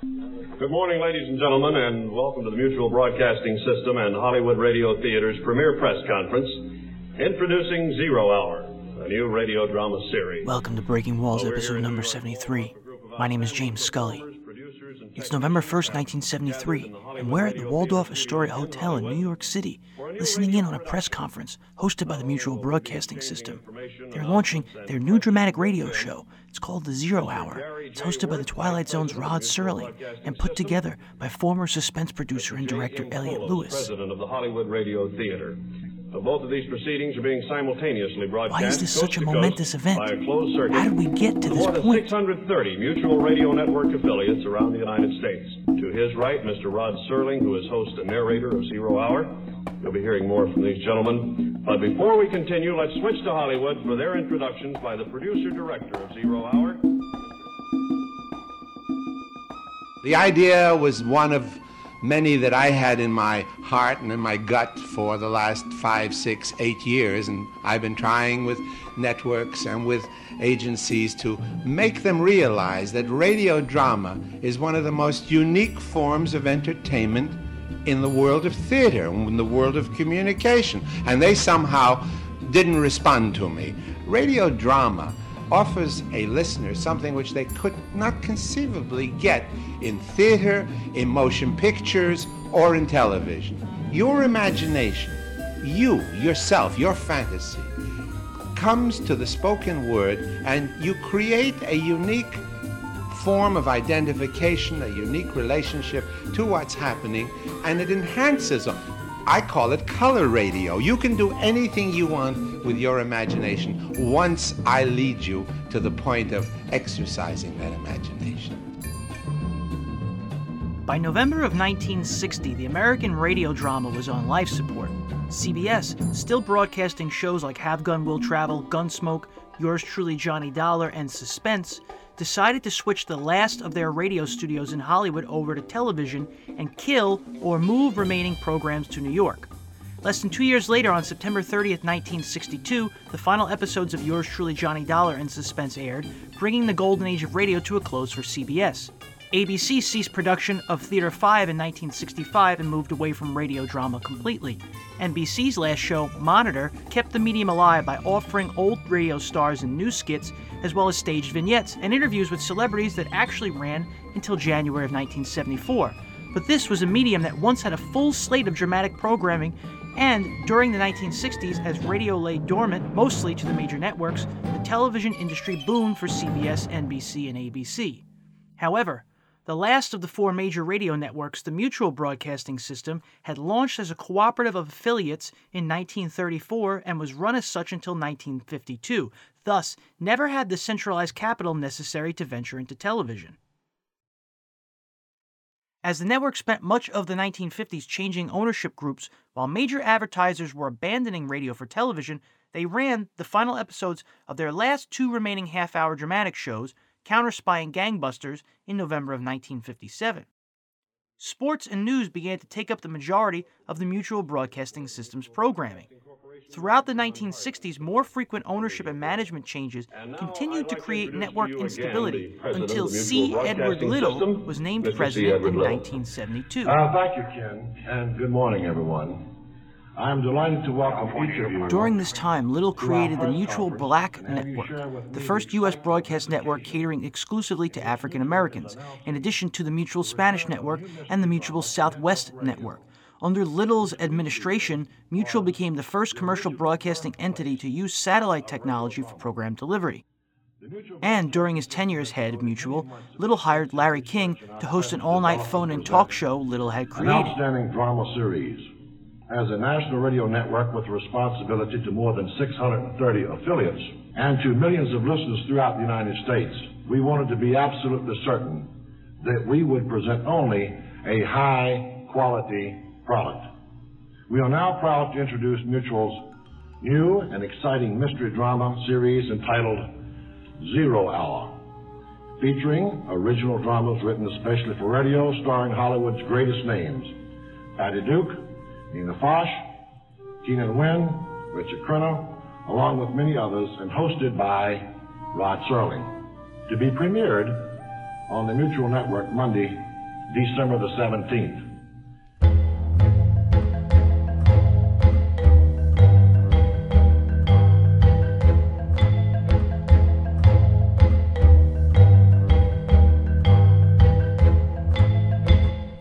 Good morning, ladies and gentlemen, and welcome to the Mutual Broadcasting System and Hollywood Radio Theater's premier press conference, introducing Zero Hour, a new radio drama series. Welcome to Breaking Walls, episode number uh, 73. welcome a group of My name is James Scully. It's November 1st, 1973, and we're at the Waldorf Astoria Hotel in New York City, listening in on a press conference hosted by the Mutual Broadcasting System. They're launching their new dramatic radio show. It's called The Zero Hour. It's hosted by the Twilight Zone's Rod Serling and put together by former suspense producer and director Elliot Lewis. President of the Hollywood Radio Theater. Both of these proceedings are being simultaneously broadcast. Why is this such a momentous event? By a closed circuit. How did we get to to this more than point? 630 Mutual Radio Network affiliates around the United States. To his right, Mr. Rod Serling, who is host and narrator of Zero Hour. You'll be hearing more from these gentlemen. But before we continue, let's switch to Hollywood for their introductions by the producer director of Zero Hour. The idea was one of many that I had in my heart and in my gut for the last five, six, eight years. And I've been trying with networks and with agencies to make them realize that radio drama is one of the most unique forms of entertainment in the world of theater, and in the world of communication. And they somehow didn't respond to me. Radio drama offers a listener something which they could not conceivably get in theater, in motion pictures, or in television. Your imagination, you, yourself, your fantasy, comes to the spoken word and you create a unique form of identification, a unique relationship to what's happening, and it enhances. I call it color radio. You can do anything you want with your imagination once I lead you to the point of exercising that imagination. By November of 1960, the American radio drama was on life support. CBS, still broadcasting shows like Have Gun Will Travel, Gunsmoke, Yours Truly Johnny Dollar, and Suspense, decided to switch the last of their radio studios in Hollywood over to television and kill or move remaining programs to New York. Less than two years later, on September 30th, 1962, the final episodes of Yours Truly Johnny Dollar and Suspense aired, bringing the golden age of radio to a close for CBS. ABC ceased production of Theater 5 in 1965 and moved away from radio drama completely. NBC's last show, Monitor, kept the medium alive by offering old radio stars and new skits, as well as staged vignettes and interviews with celebrities that actually ran until January of 1974. But this was a medium that once had a full slate of dramatic programming, and during the 1960s, as radio lay dormant, mostly to the major networks, the television industry boomed for CBS, NBC, and ABC. However, the last of the four major radio networks, the Mutual Broadcasting System, had launched as a cooperative of affiliates in 1934 and was run as such until 1952, thus, never had the centralized capital necessary to venture into television. As the network spent much of the 1950s changing ownership groups while major advertisers were abandoning radio for television, they ran the final episodes of their last two remaining half hour dramatic shows, Counter spying Gangbusters, in November of 1957. Sports and news began to take up the majority of the Mutual Broadcasting System's programming. Throughout the 1960s, more frequent ownership and management changes continued to create network instability until C. Edward Little was named Mr. President in 1972. Uh, thank you, Ken, and good morning, everyone. I'm delighted to welcome each of you. During this time, Little created the Mutual Black Network, the first U.S. broadcast network catering exclusively to African Americans, in addition to the Mutual Spanish Network and the Mutual Southwest Network. Under Little's administration, Mutual became the first commercial broadcasting entity to use satellite technology for program delivery. And during his tenure as head of Mutual, Little hired Larry King to host an all night phone and talk show Little had An created. outstanding drama series. As a national radio network with responsibility to more than 630 affiliates and to millions of listeners throughout the United States, we wanted to be absolutely certain that we would present only a high quality product. We are now proud to introduce Mutual's new and exciting mystery drama series entitled Zero Hour, featuring original dramas written especially for radio starring Hollywood's greatest names Patty Duke, Nina Foch, Keenan Wynn, Richard Crenna, along with many others, and hosted by Rod Serling. To be premiered on the Mutual Network Monday, December the 17th.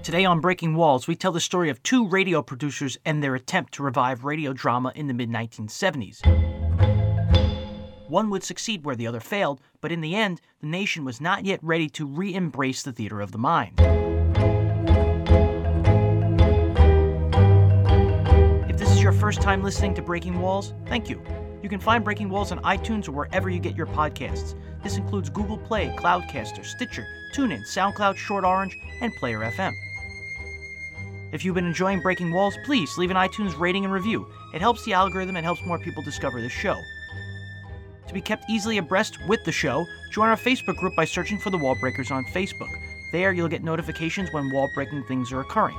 Today on Breaking Walls, we tell the story of two radio producers and their attempt to revive radio drama in the mid 1970s. One would succeed where the other failed, but in the end, the nation was not yet ready to re embrace the theater of the mind. If this is your first time listening to Breaking Walls, thank you. You can find Breaking Walls on iTunes or wherever you get your podcasts. This includes Google Play, Cloudcaster, Stitcher, TuneIn, SoundCloud, Short Orange, and Player FM. If you've been enjoying Breaking Walls, please leave an iTunes rating and review. It helps the algorithm and helps more people discover this show. To be kept easily abreast with the show, join our Facebook group by searching for the Wall Breakers on Facebook. There, you'll get notifications when wall breaking things are occurring.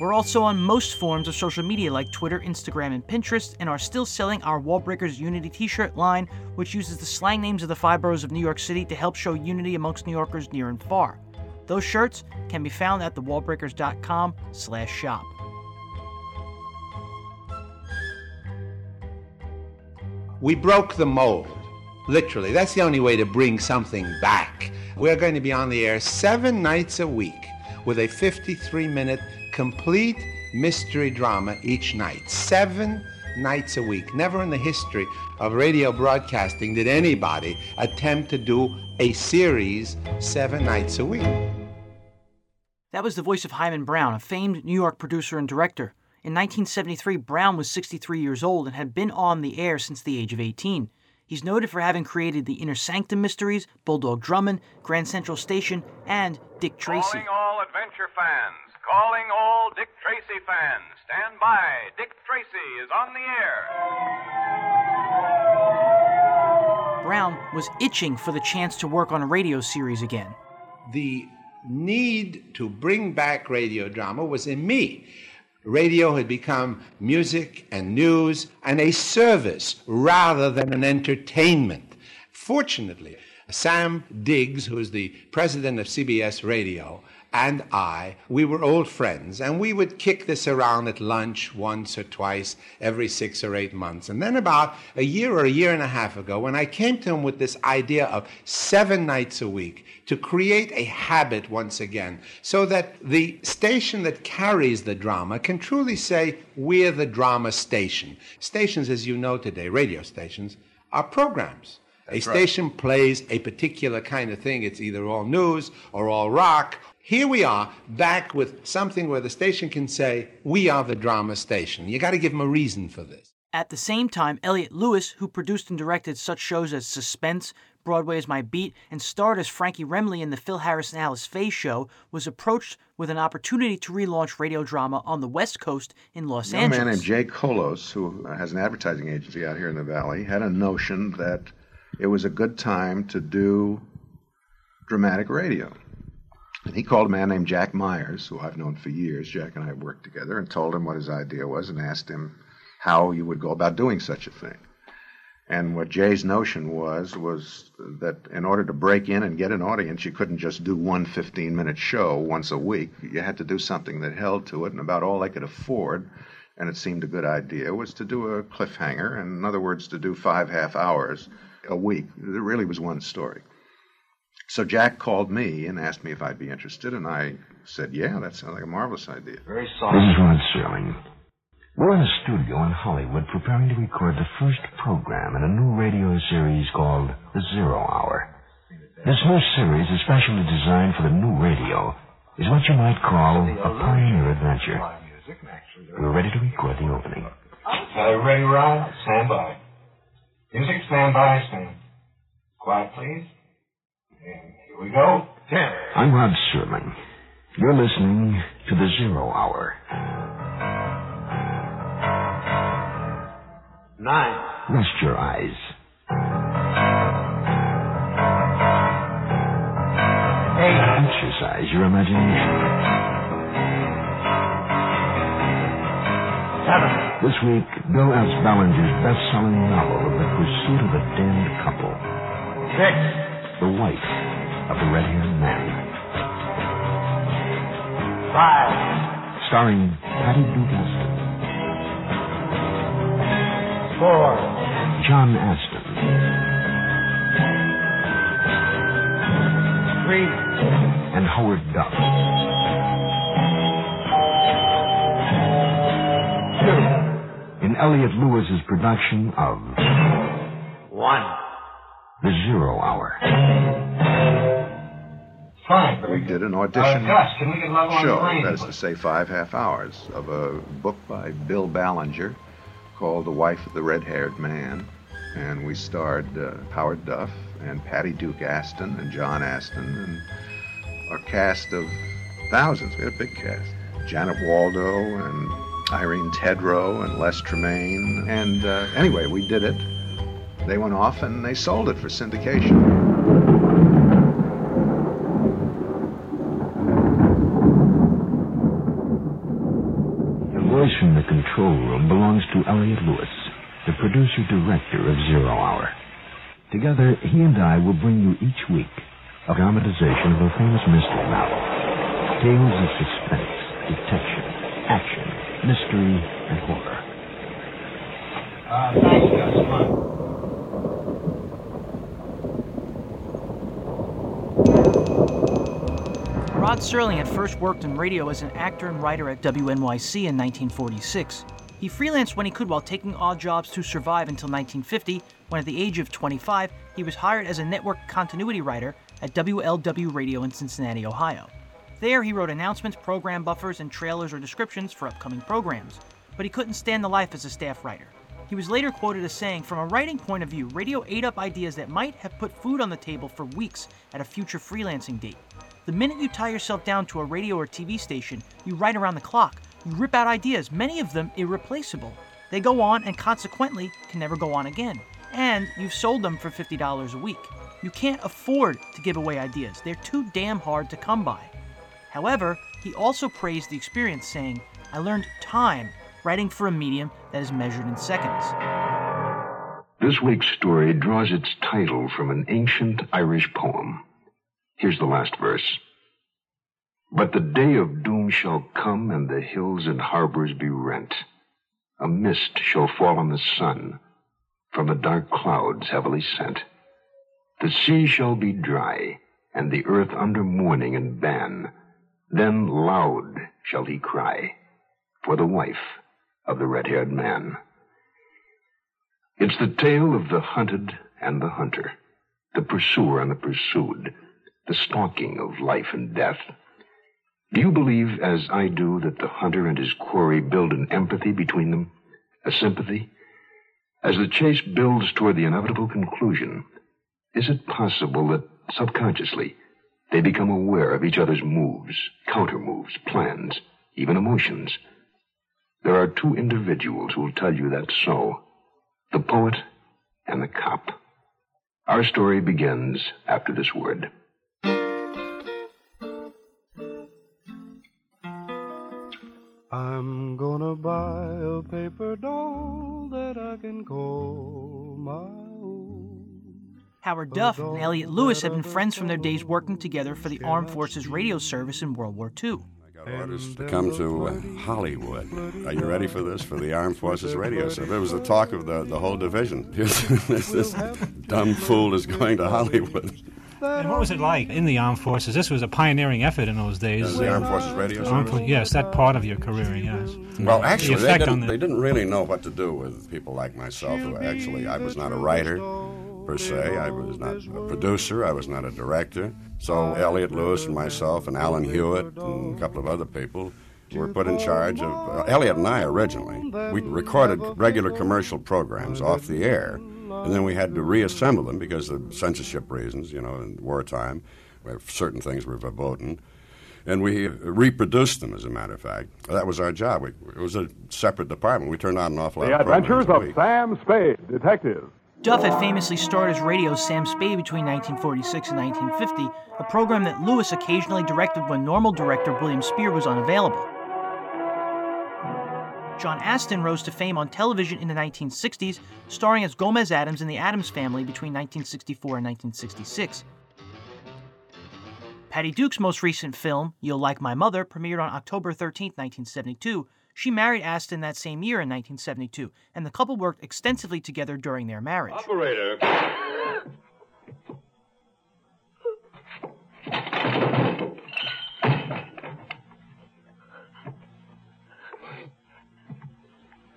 We're also on most forms of social media like Twitter, Instagram, and Pinterest, and are still selling our Wallbreakers Unity t shirt line, which uses the slang names of the five boroughs of New York City to help show unity amongst New Yorkers near and far. Those shirts can be found at thewallbreakers.com slash shop. We broke the mold, literally. That's the only way to bring something back. We're going to be on the air seven nights a week with a 53 minute complete mystery drama each night. Seven nights a week. Never in the history of radio broadcasting did anybody attempt to do a series seven nights a week. That was the voice of Himan Brown, a famed New York producer and director. In 1973, Brown was 63 years old and had been on the air since the age of 18. He's noted for having created the Inner Sanctum Mysteries, Bulldog Drummond, Grand Central Station, and Dick Tracy. Calling all adventure fans. Calling all Dick Tracy fans. Stand by. Dick Tracy is on the air. Brown was itching for the chance to work on a radio series again. The need to bring back radio drama was in me. Radio had become music and news and a service rather than an entertainment. Fortunately, Sam Digges, who is the president of CBS Radio, and I, we were old friends, and we would kick this around at lunch once or twice every six or eight months. And then, about a year or a year and a half ago, when I came to him with this idea of seven nights a week to create a habit once again, so that the station that carries the drama can truly say, We're the drama station. Stations, as you know today, radio stations, are programs. A station right. plays a particular kind of thing. It's either all news or all rock here we are back with something where the station can say, We are the drama station. You got to give them a reason for this. At the same time, Elliott Lewis, who produced and directed such shows as Suspense, Broadway is My Beat, and starred as Frankie Remley in the Phil Harris and Alice Faye show, was approached with an opportunity to relaunch radio drama on the West Coast in Los a Angeles. A man named Jay Kholos, who has an advertising agency out here in the Valley, had a notion that it was a good time to do dramatic radio. And he called a man named Jack Myers, who I've known for years. Jack and I have worked together, and told him what his idea was and asked him how you would go about doing such a thing. And what Jay's notion was was that in order to break in and get an audience, you couldn't just do one 15 minute show once a week. You had to do something that held to it, and about all they could afford, and it seemed a good idea, was to do a cliffhanger, and in other words, to do five half hours a week. It really was one story. So Jack called me and asked me if I'd be interested, and I said, yeah, that sounds like a marvelous idea. Very soft. This is Rod Serling. We're in a studio in Hollywood preparing to record the first program in a new radio series called The Zero Hour. This new series is specially designed for the new radio. Is what you might call a pioneer adventure. We're ready to record the opening. Uh, ready, Rod? Stand by. Music, stand by, stand. Quiet, please. And here we go. Ten. I'm Rod Serling. You're listening to the Zero Hour. Nine. Rest your eyes. Eight. Exercise your imagination. Seven. This week, Bill S. Ballinger's best-selling novel, The Pursuit of a Damned Couple. Six the wife of the red-haired man. Five. Starring Patty Duke Astin, Four. John Astin, Three. and Howard Duff. Two. In Elliot Lewis's production of One. The Zero Hour. Five. We did an Uh, audition Gus, can we get level on the show, that is to say, five half hours, of a book by Bill Ballinger called The Wife of the Red Haired Man. And we starred uh, Howard Duff and Patty Duke Astin and John Astin and a cast of thousands. We had a big cast. Janet Waldo and Irene Tedrow and Les Tremayne. And uh, anyway, we did it. They went off and they sold it for syndication. The voice from the control room belongs to Elliot Lewis, the producer-director of Zero Hour. Together, he and I will bring you each week a dramatization of a famous mystery novel. Tales of suspense, detection, action, mystery, and horror. Uh, thanks, Gus. Come on. Rod Serling had first worked in radio as an actor and writer at WNYC in 1946. He freelanced when he could while taking odd jobs to survive until 1950, when at the age of 25, he was hired as a network continuity writer at WLW Radio in Cincinnati, Ohio. There, he wrote announcements, program buffers, and trailers or descriptions for upcoming programs. But he couldn't stand the life as a staff writer. He was later quoted as saying, From a writing point of view, radio ate up ideas that might have put food on the table for weeks at a future freelancing date. The minute you tie yourself down to a radio or TV station, you write around the clock. You rip out ideas, many of them irreplaceable. They go on and consequently can never go on again. And you've sold them for $50 a week. You can't afford to give away ideas, they're too damn hard to come by. However, he also praised the experience, saying, I learned time writing for a medium that is measured in seconds. This week's story draws its title from an ancient Irish poem. Here's the last verse. But the day of doom shall come, and the hills and harbors be rent. A mist shall fall on the sun, from the dark clouds heavily sent. The sea shall be dry, and the earth under mourning and ban. Then loud shall he cry for the wife of the red haired man. It's the tale of the hunted and the hunter, the pursuer and the pursued, the stalking of life and death. Do you believe, as I do, that the hunter and his quarry build an empathy between them, a sympathy? As the chase builds toward the inevitable conclusion, is it possible that subconsciously they become aware of each other's moves, counter moves, plans, even emotions? There are two individuals who will tell you that's so the poet and the cop. Our story begins after this word. I'm gonna buy a paper doll that I can call my own. Howard Duff and Elliot Lewis had been friends from their days working together for the Armed Forces Radio Service in World War II. Orders to come to uh, Hollywood. Are you ready for this? For the Armed Forces Radio Service. It was the talk of the, the whole division. this, this dumb fool is going to Hollywood. And what was it like in the armed forces? This was a pioneering effort in those days. The Armed Forces Radio Service? For- yes, that part of your career, yes. Well, actually, the they didn't, the, they didn't really know what to do with people like myself. Who actually, I was not a writer per se. I was not a producer. I was not a director. So Elliot Lewis and myself and Alan Hewitt and a couple of other people were put in charge of. Uh, Elliot and I originally we recorded regular commercial programs off the air, and then we had to reassemble them because of censorship reasons. You know, in wartime, where certain things were verboten. And we reproduced them, as a matter of fact. That was our job. We, it was a separate department. We turned out an awful lot The of programs Adventures of. Sam Spade, Detective. Duff had famously starred as radio's Sam Spade between 1946 and 1950, a program that Lewis occasionally directed when normal director William Spier was unavailable. John Astin rose to fame on television in the 1960s, starring as Gomez Addams in The Addams Family between 1964 and 1966. Patty Duke's most recent film, You'll Like My Mother, premiered on October 13, 1972. She married Astin that same year in 1972, and the couple worked extensively together during their marriage. Operator.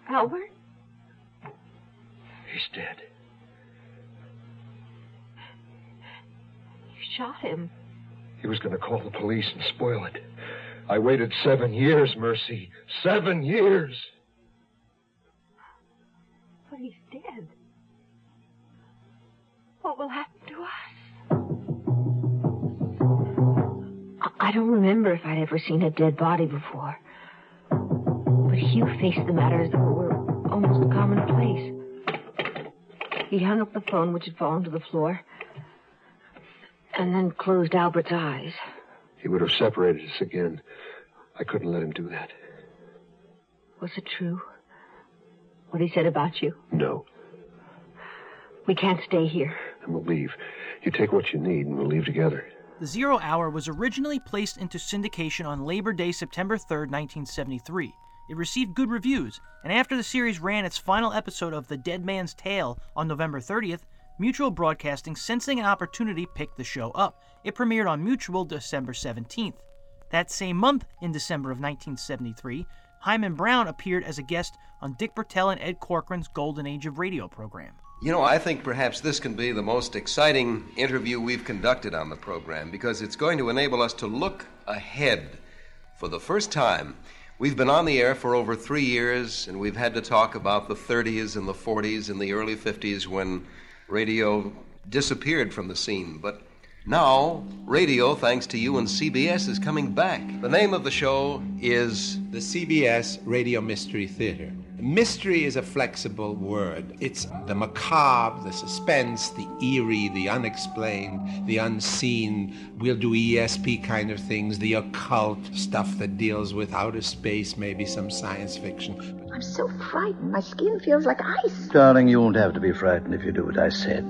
Albert? He's dead. You shot him. He was going to call the police and spoil it. I waited seven years, Mercy. Seven years. But he's dead. What will happen to us? I- don't remember if I'd ever seen a dead body before. But Hugh faced the matter as though it were almost commonplace. He hung up the phone, which had fallen to the floor, and then closed Albert's eyes. He would have separated us again. I couldn't let him do that. Was it true? What he said about you? No. We can't stay here. And we'll leave. You take what you need, and we'll leave together. The Zero Hour was originally placed into syndication on Labor Day, September 3, 1973. It received good reviews, and after the series ran its final episode of The Dead Man's Tale on November 30th, Mutual Broadcasting, sensing an opportunity, picked the show up. It premiered on Mutual December 17th. That same month, in December of 1973, Himan Brown appeared as a guest on Dick Bertel and Ed Corcoran's Golden Age of Radio program. You know, I think perhaps this can be the most exciting interview we've conducted on the program because it's going to enable us to look ahead for the first time. We've been on the air for over three years, and we've had to talk about the 30s and the 40s and the early 50s when radio disappeared from the scene. But now, radio, thanks to you and CBS, is coming back. The name of the show is The CBS Radio Mystery Theater. Mystery is a flexible word. It's the macabre, the suspense, the eerie, the unexplained, the unseen. We'll do ESP kind of things, the occult stuff that deals with outer space, maybe some science fiction. I'm so frightened. My skin feels like ice. Darling, you won't have to be frightened if you do what I said.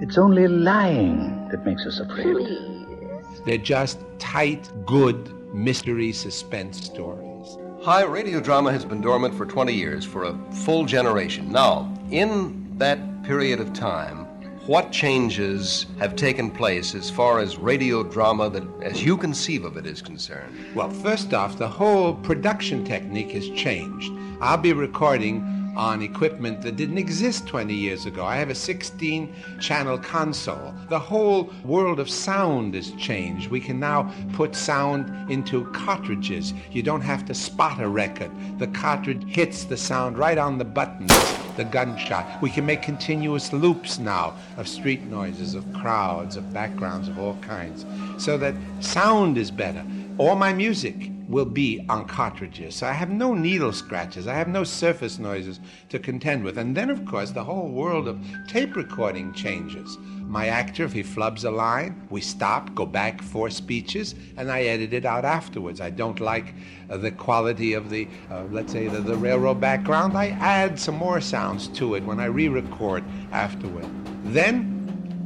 It's only lying that makes us afraid. Please. They're just tight, good mystery suspense stories. Hi, radio drama has been dormant for 20 years, for a full generation. Now, in that period of time, what changes have taken place as far as radio drama that, as you conceive of it, is concerned? Well, first off, the whole production technique has changed. I'll be recording on equipment that didn't exist 20 years ago. I have a 16 channel console. The whole world of sound has changed. We can now put sound into cartridges. You don't have to spot a record. The cartridge hits the sound right on the buttons, the gunshot. We can make continuous loops now of street noises, of crowds, of backgrounds of all kinds. So that sound is better. All my music will be on cartridges. So I have no needle scratches. I have no surface noises to contend with. And then, of course, the whole world of tape recording changes. My actor, if he flubs a line, we stop, go back four speeches, and I edit it out afterwards. I don't like uh, the quality of the, uh, let's say, the, the railroad background. I add some more sounds to it when I re record afterward. Then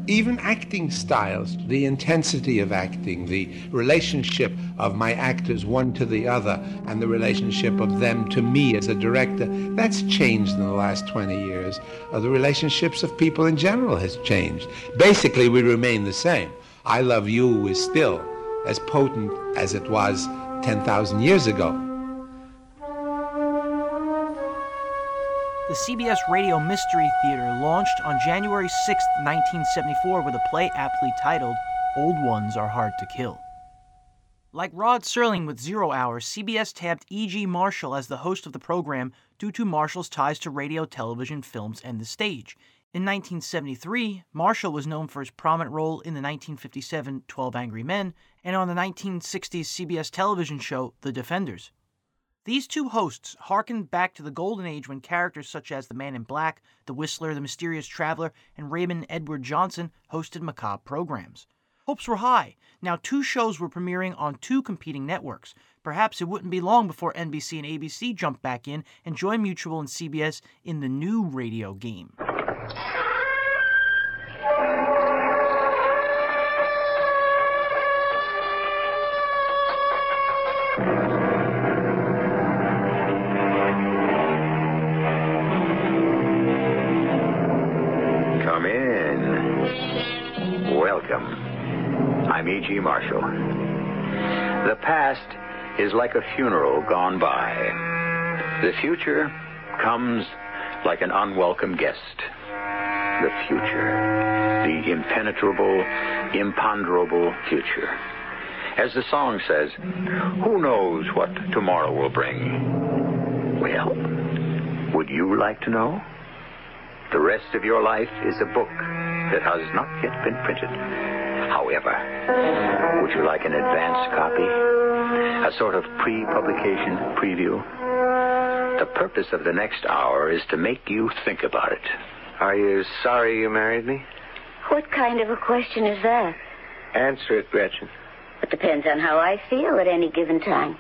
even acting styles, the intensity of acting, the relationship of my actors one to the other, and the relationship of them to me as a director, that's changed in the last 20 years. Uh, the relationships of people in general has changed. Basically, we remain the same. I Love You is still as potent as it was 10,000 years ago. The CBS Radio Mystery Theater launched on January 6, 1974, with a play aptly titled Old Ones Are Hard to Kill. Like Rod Serling with Zero Hour, CBS tapped E.G. Marshall as the host of the program due to Marshall's ties to radio, television, films, and the stage. In 1973, Marshall was known for his prominent role in the 1957 12 Angry Men and on the 1960s CBS television show The Defenders. These two hosts harkened back to the golden age when characters such as the Man in Black, the Whistler, the Mysterious Traveler, and Raymond Edward Johnson hosted macabre programs. Hopes were high. Now, two shows were premiering on two competing networks. Perhaps it wouldn't be long before NBC and ABC jumped back in and joined Mutual and CBS in the new radio game. E.G. Marshall. The past is like a funeral gone by. The future comes like an unwelcome guest. The future. The impenetrable, imponderable future. As the song says, who knows what tomorrow will bring? Well, would you like to know? The rest of your life is a book that has not yet been printed. However, would you like an advance copy? A sort of pre publication preview? The purpose of the next hour is to make you think about it. Are you sorry you married me? What kind of a question is that? Answer it, Gretchen. It depends on how I feel at any given time.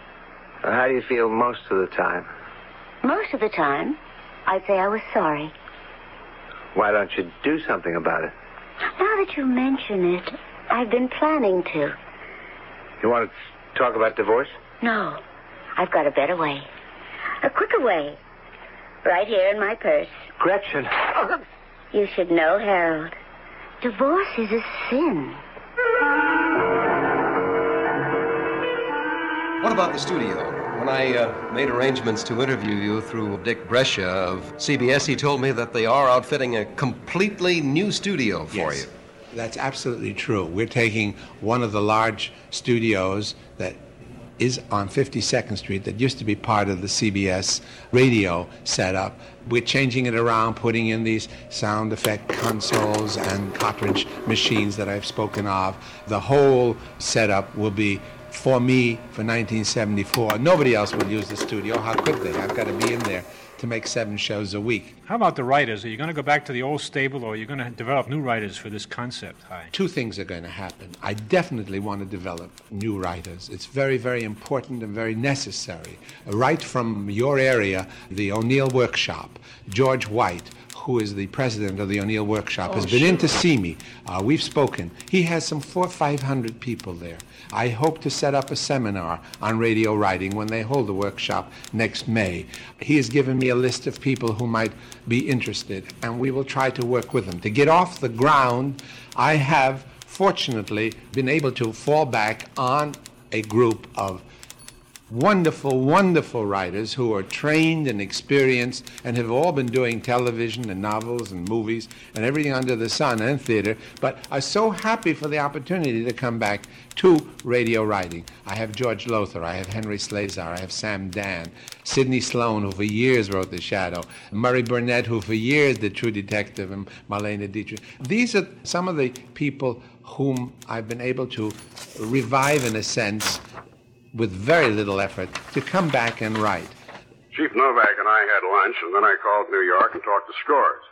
Or how do you feel most of the time? Most of the time, I'd say I was sorry. Why don't you do something about it? Now that you mention it, I've been planning to. You want to talk about divorce? No, I've got a better way. A quicker way. Right here in my purse. Gretchen. You should know, Harold. Divorce is a sin. What about the studio? When I uh, made arrangements to interview you through Dick Brescia of CBS, he told me that they are outfitting a completely new studio for Yes. you. That's absolutely true. We're taking one of the large studios that is on 52nd Street that used to be part of the CBS radio setup. We're changing it around, putting in these sound effect consoles and cartridge machines that I've spoken of. The whole setup will be for me for 1974. Nobody else will use the studio. How could they? I've got to be in there to make seven shows a week. How about the writers? Are you going to go back to the old stable, or are you going to develop new writers for this concept? Hi. Two things are going to happen. I definitely want to develop new writers. It's very, very important and very necessary. Right from your area, the O'Neill Workshop, George White, who is the president of the O'Neill Workshop, has Oh, been in to see me. Uh, we've spoken. He has some four, five hundred people there. I hope to set up a seminar on radio writing when they hold the workshop next May. He has given me a list of people who might be interested, and we will try to work with them. To get off the ground, I have fortunately been able to fall back on a group of wonderful, wonderful writers who are trained and experienced and have all been doing television and novels and movies and everything under the sun and theater, but are so happy for the opportunity to come back to radio writing. I have George Lowther, I have Henry Slesar, I have Sam Dann, Sidney Slon, who for years wrote The Shadow, Murray Burnett, who for years did True Detective, and Marlene Dietrich. These are some of the people whom I've been able to revive in a sense with very little effort to come back and write. Chief Novak and I had lunch, and then I called New York and talked to Scores.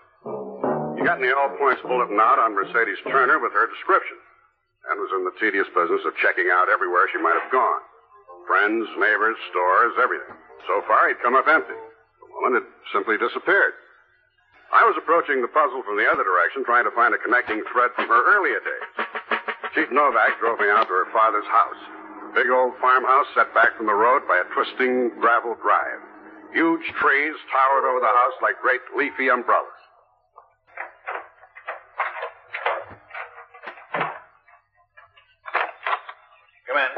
He got me all points bulletin out on Mercedes Turner with her description, and was in the tedious business of checking out everywhere she might have gone. Friends, neighbors, stores, everything. So far, he'd come up empty. The woman had simply disappeared. I was approaching the puzzle from the other direction, trying to find a connecting thread from her earlier days. Chief Novak drove me out to her father's house. Big old farmhouse set back from the road by a twisting gravel drive. Huge trees towered over the house like great leafy umbrellas. Come in.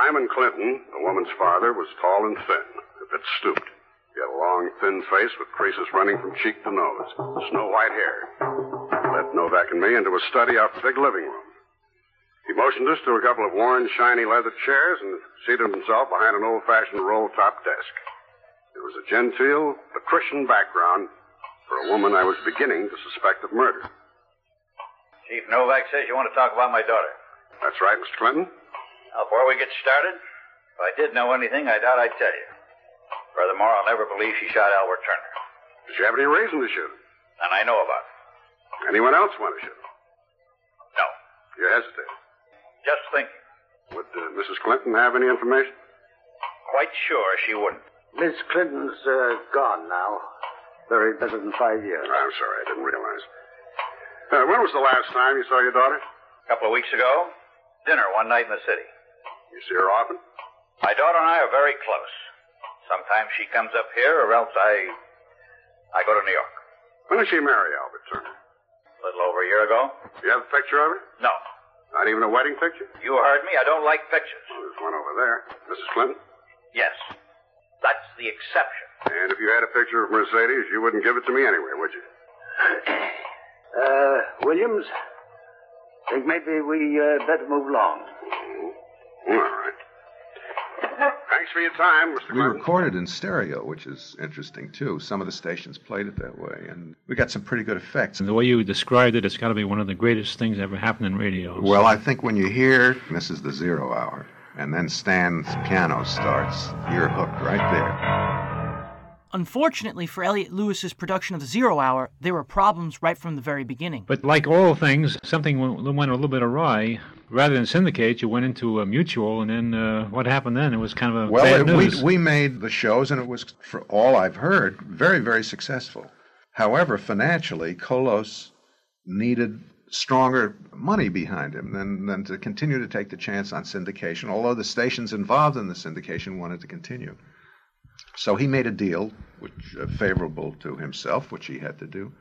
Lyman Clinton, the woman's father, was tall and thin, a bit stooped. He had a long, thin face with creases running from cheek to nose, snow white hair. He led Novak and me into a study out the big living room. He motioned us to a couple of worn, shiny leather chairs and seated himself behind an old-fashioned roll-top desk. It was a genteel, patrician background for a woman I was beginning to suspect of murder. Chief Novak says you want to talk about my daughter. That's right, Mr. Clinton. Now, before we get started, if I did know anything, I doubt I'd tell you. Furthermore, I'll never believe she shot Albert Turner. Did she have any reason to shoot him? And I know about it. Anyone else want to shoot him? No. You hesitate. Just thinking. Would uh, Mrs. Clinton have any information? Quite sure she wouldn't. Miss Clinton's uh, gone now. Buried better than five years. I'm sorry, I didn't realize. Uh, when was the last time you saw your daughter? A couple of weeks ago, dinner one night in the city. You see her often? My daughter and I are very close. Sometimes she comes up here, or else I. I go to New York. When did she marry Albert Turner? A little over a year ago. Do you have a picture of her? No. Not even a wedding picture? You heard me. I don't like pictures. Well, there's one over there. Mrs. Clinton? Yes. That's the exception. And if you had a picture of Mercedes, you wouldn't give it to me anyway, would you? Uh, Williams, think maybe we uh, better move along. All right. Thanks for your time, Mr. We Clinton. recorded in stereo, which is interesting too. Some of the stations played it that way, and we got some pretty good effects. And the way you described it, it's got to be one of the greatest things ever happened in radio. Well, I think when you hear this is the zero hour, and then Stan's piano starts, you're hooked right there. Unfortunately for Elliot Lewis's production of the Zero Hour, there were problems right from the very beginning. But like all things, something went, went a little bit awry. Rather than syndicate, you went into a mutual, and then uh, what happened then? It was kind of a Well, bad it- we, we made the shows, and it was, for all I've heard, very, very successful. However, financially, Kholos needed stronger money behind him than, than to continue to take the chance on syndication, although the stations involved in the syndication wanted to continue. So he made a deal, which uh, favorable to himself, which he had to do,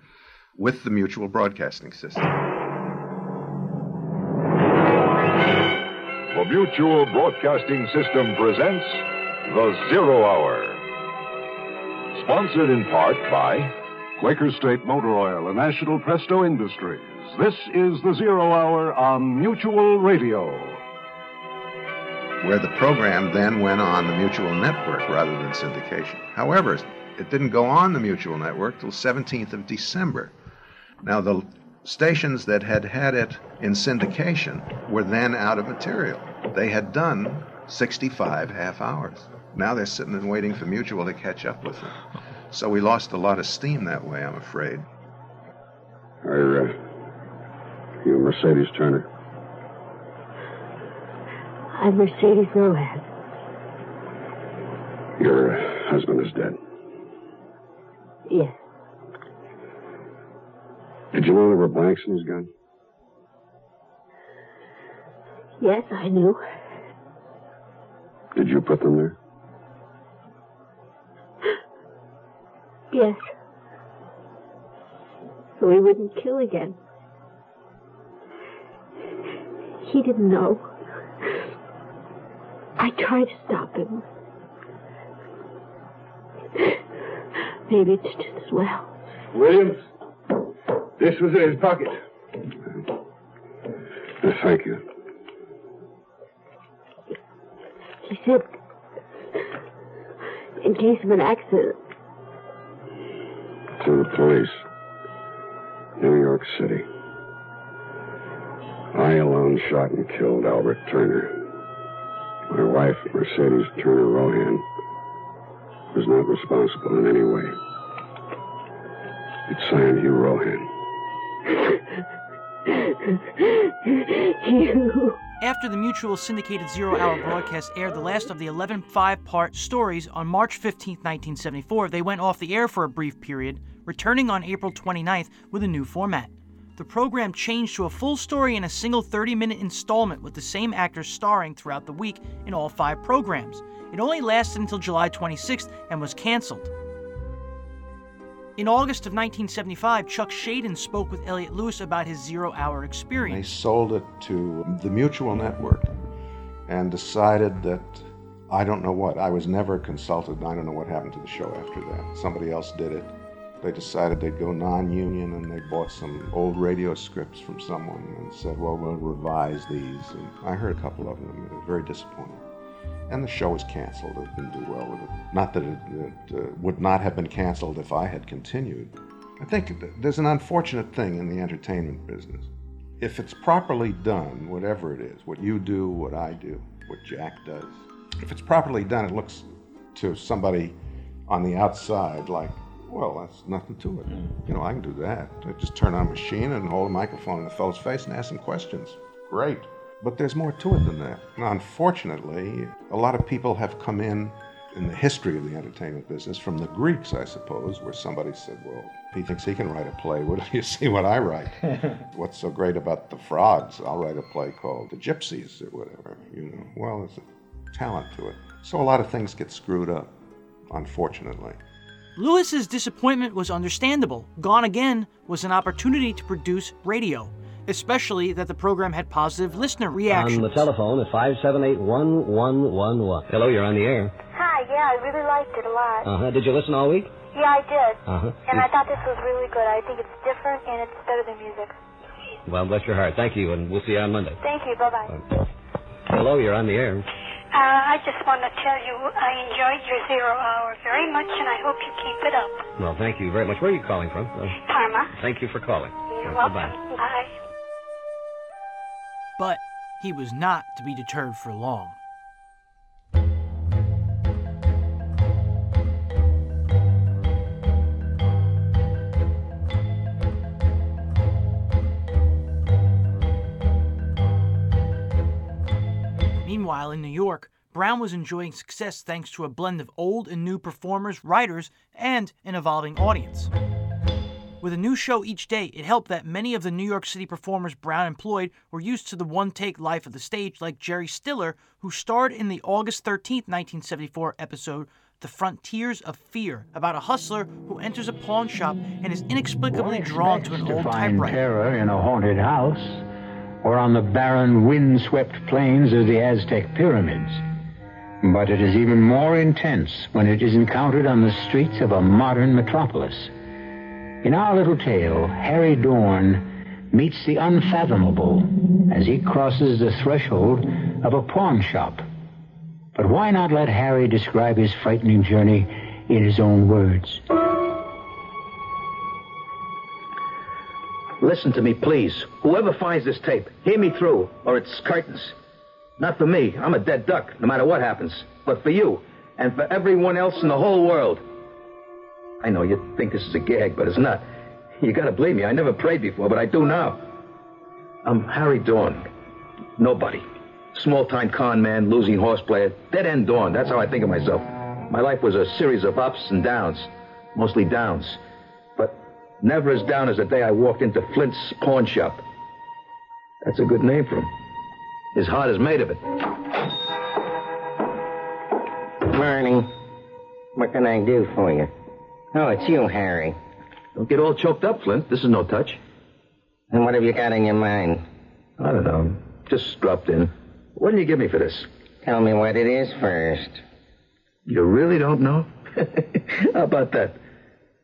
with the mutual broadcasting system. The Mutual Broadcasting System presents The Zero Hour. Sponsored in part by Quaker State Motor Oil and National Presto Industries. This is the Zero Hour on Mutual Radio. Where the program then went on the Mutual Network rather than syndication. However, it didn't go on the Mutual Network till 17th of December. Now, the stations that had had it in syndication were then out of material. They had done 65 half hours. Now they're sitting and waiting for Mutual to catch up with them. So we lost a lot of steam that way, I'm afraid. Are, uh, you Mercedes Turner? I'm Mercedes Rohan. Your husband is dead. Yes. Did you know there were blanks in his gun? Yes, I knew. Did you put them there? Yes. So he wouldn't kill again. He didn't know. I tried to stop him. Maybe it's just as well. Williams, this was in his pocket. Uh, thank you. He said, in case of an accident, To the police. New York City. I alone shot and killed Albert Turner. My wife, Mercedes Turner Rohan, was not responsible in any way. It's signed Hugh Rohan. you. After the Mutual syndicated zero hour broadcast aired the last of the 11 five part stories on March 15, 1974, they went off the air for a brief period, returning on April 29th with a new format. The program changed to a full story in a single 30 minute installment with the same actors starring throughout the week in all five programs. It only lasted until July 26th and was canceled. In August of 1975, Chuck Schaden spoke with Elliot Lewis about his zero hour experience. They sold it to the Mutual Network and decided that I don't know what. I was never consulted. I don't know what happened to the show after that. Somebody else did it. They decided they'd go non union and they bought some old radio scripts from someone and said, well, we'll revise these. And I heard a couple of them and they were very disappointed. And the show was canceled. It didn't do well with it. Not that it, it uh, would not have been canceled if I had continued. I think there's an unfortunate thing in the entertainment business. If it's properly done, whatever it is, what you do, what I do, what Jack does, if it's properly done, it looks to somebody on the outside like, well, that's nothing to it. Mm. You know, I can do that. I just turn on a machine and hold a microphone in the fellow's face and ask him questions. Great. But there's more to it than that. Now, unfortunately, a lot of people have come in in the history of the entertainment business from the Greeks, I suppose, where somebody said, well, he thinks he can write a play. What do you see what I write? What's so great about the frogs? I'll write a play called The Gypsies or whatever. You know, well, there's a talent to it. So a lot of things get screwed up, unfortunately. Lewis's disappointment was understandable. Gone Again was an opportunity to produce radio, especially that the program had positive listener reactions. On the telephone at 578-1111. Hello, you're on the air. Hi, yeah, I really liked it a lot. Uh-huh. Did you listen all week? Yeah, I did. Uh-huh. And I thought this was really good. I think it's different and it's better than music. Well, bless your heart. Thank you, and we'll see you on Monday. Thank you. Bye-bye. Hello, you're on the air. Uh, I just want to tell you I enjoyed your zero hour very much, and I hope you keep it up. Well, thank you very much. Where are you calling from? Uh, Parma. thank you for calling. You're Uh, welcome. Bye-bye. Bye. But he was not to be deterred for long. Meanwhile, in New York, Brown was enjoying success thanks to a blend of old and new performers, writers, and an evolving audience. With a new show each day, it helped that many of the New York City performers Brown employed were used to the one take life of the stage, like Jerry Stiller, who starred in the August 13, 1974 episode The Frontiers of Fear, about a hustler who enters a pawn shop and is inexplicably drawn to an old typewriter. terror in a haunted house or on the barren, wind-swept plains of the Aztec pyramids. But it is even more intense when it is encountered on the streets of a modern metropolis. In our little tale, Harry Dorn meets the unfathomable as he crosses the threshold of a pawn shop. But why not let Harry describe his frightening journey in his own words? Listen to me, please. Whoever finds this tape, hear me through, or it's curtains. Not for me. I'm a dead duck, no matter what happens. But for you, and for everyone else in the whole world. I know you think this is a gag, but it's not. You gotta believe me. I never prayed before, but I do now. I'm Harry Dorn. Nobody. Small-time con man, losing horse player, dead-end Dorn. That's how I think of myself. My life was a series of ups and downs. Mostly downs. Never as down as the day I walked into Flint's pawn shop. That's a good name for him. His heart is made of it. Morning. What can I do for you? Oh, it's you, Harry. Don't get all choked up, Flint. This is no touch. And what have you got in your mind? I don't know. Just dropped in. What did you give me for this? Tell me what it is first. You really don't know? How about that?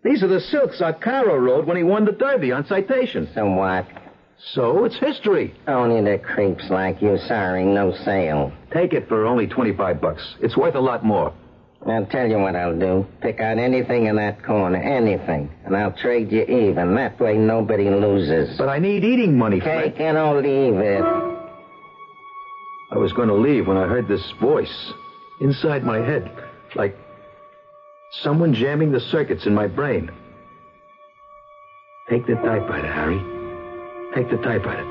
These are the silks Arcaro rode when he won the Derby on citation. So what? So it's history. Only the creeps like you, sorry, no sale. Take it for only 25 bucks. It's worth a lot more. I'll tell you what I'll do. Pick out anything in that corner, anything, and I'll trade you even. That way nobody loses. But I need eating money, Flint. Take it or leave it. I was going to leave when I heard this voice inside my head, like someone jamming the circuits in my brain. Take the typewriter, Harry. Take the typewriter.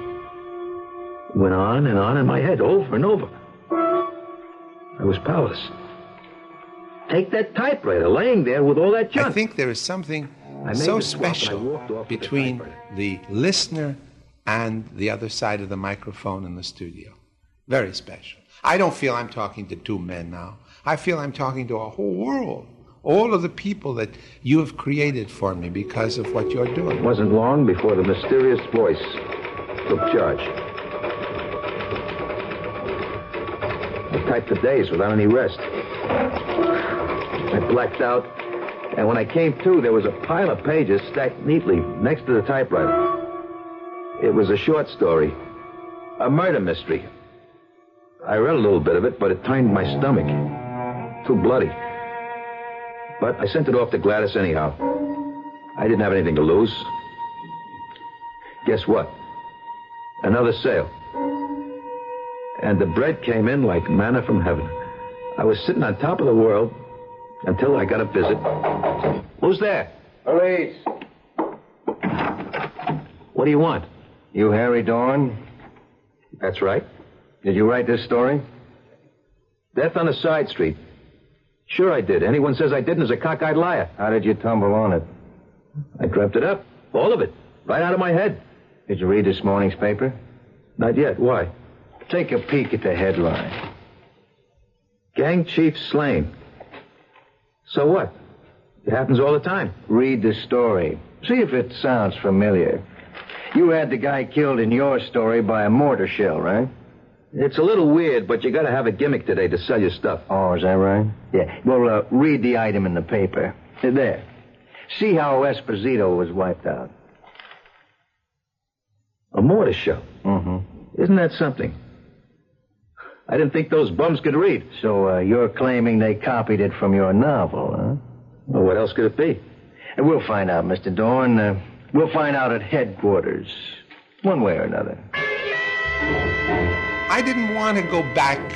It went on and on in my head, over and over. I was powerless. Take that typewriter, laying there with all that junk. I think there is something so the swap and I special with the between the listener and the other side of the microphone in the studio. Very special. I don't feel I'm talking to two men now. I feel I'm talking to a whole world. All of the people that you have created for me because of what you're doing. It wasn't long before the mysterious voice took charge. I typed for days without any rest. I blacked out, and when I came to, there was a pile of pages stacked neatly next to the typewriter. It was a short story, a murder mystery. I read a little bit of it, but it turned my stomach. Too bloody. But I sent it off to Gladys anyhow. I didn't have anything to lose. Guess what? Another sale. And the bread came in like manna from heaven. I was sitting on top of the world until I got a visit. Who's there? Police. What do you want? You Harry Dorn? That's right. Did you write this story? Death on a side street. Sure I did. Anyone says I didn't is a cockeyed liar. How did you tumble on it? I dreamt it up. All of it. Right out of my head. Did you read this morning's paper? Not yet. Why? Take a peek at the headline. Gang chief slain. So what? It happens all the time. Read the story. See if it sounds familiar. You had the guy killed in your story by a mortar shell, right? It's a little weird, but you gotta have a gimmick today to sell your stuff. Oh, is that right? Yeah. Well, uh, read the item in the paper. There. See how Esposito was wiped out. A mortar shell. Mm-hmm. Isn't that something? I didn't think those bums could read. So uh, you're claiming they copied it from your novel, huh? Well, what else could it be? And we'll find out, Mr. Dorn. Uh, we'll find out at headquarters, one way or another. I didn't want to go back.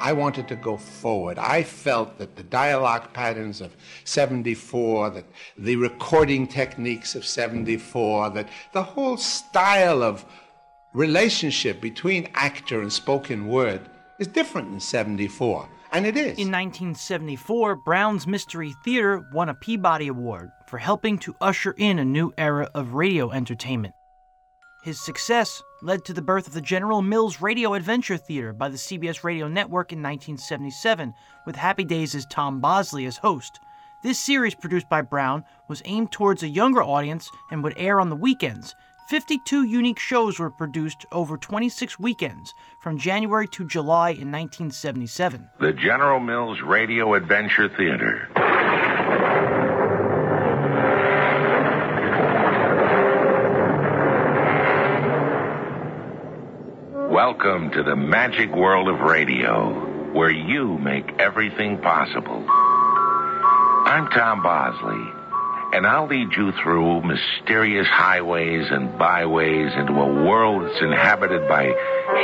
I wanted to go forward. I felt that the dialogue patterns of 74, that the recording techniques of 74, that the whole style of relationship between actor and spoken word is different in 74. And it is. In 1974, Brown's Mystery Theater won a Peabody Award for helping to usher in a new era of radio entertainment. His success led to the birth of the General Mills Radio Adventure Theater by the CBS Radio Network in 1977, with Happy Days' as Tom Bosley as host. This series, produced by Brown, was aimed towards a younger audience and would air on the weekends. 52 unique shows were produced over 26 weekends from January to July in 1977. The General Mills Radio Adventure Theater. Welcome to the magic world of radio, where you make everything possible. I'm Tom Bosley, and I'll lead you through mysterious highways and byways into a world that's inhabited by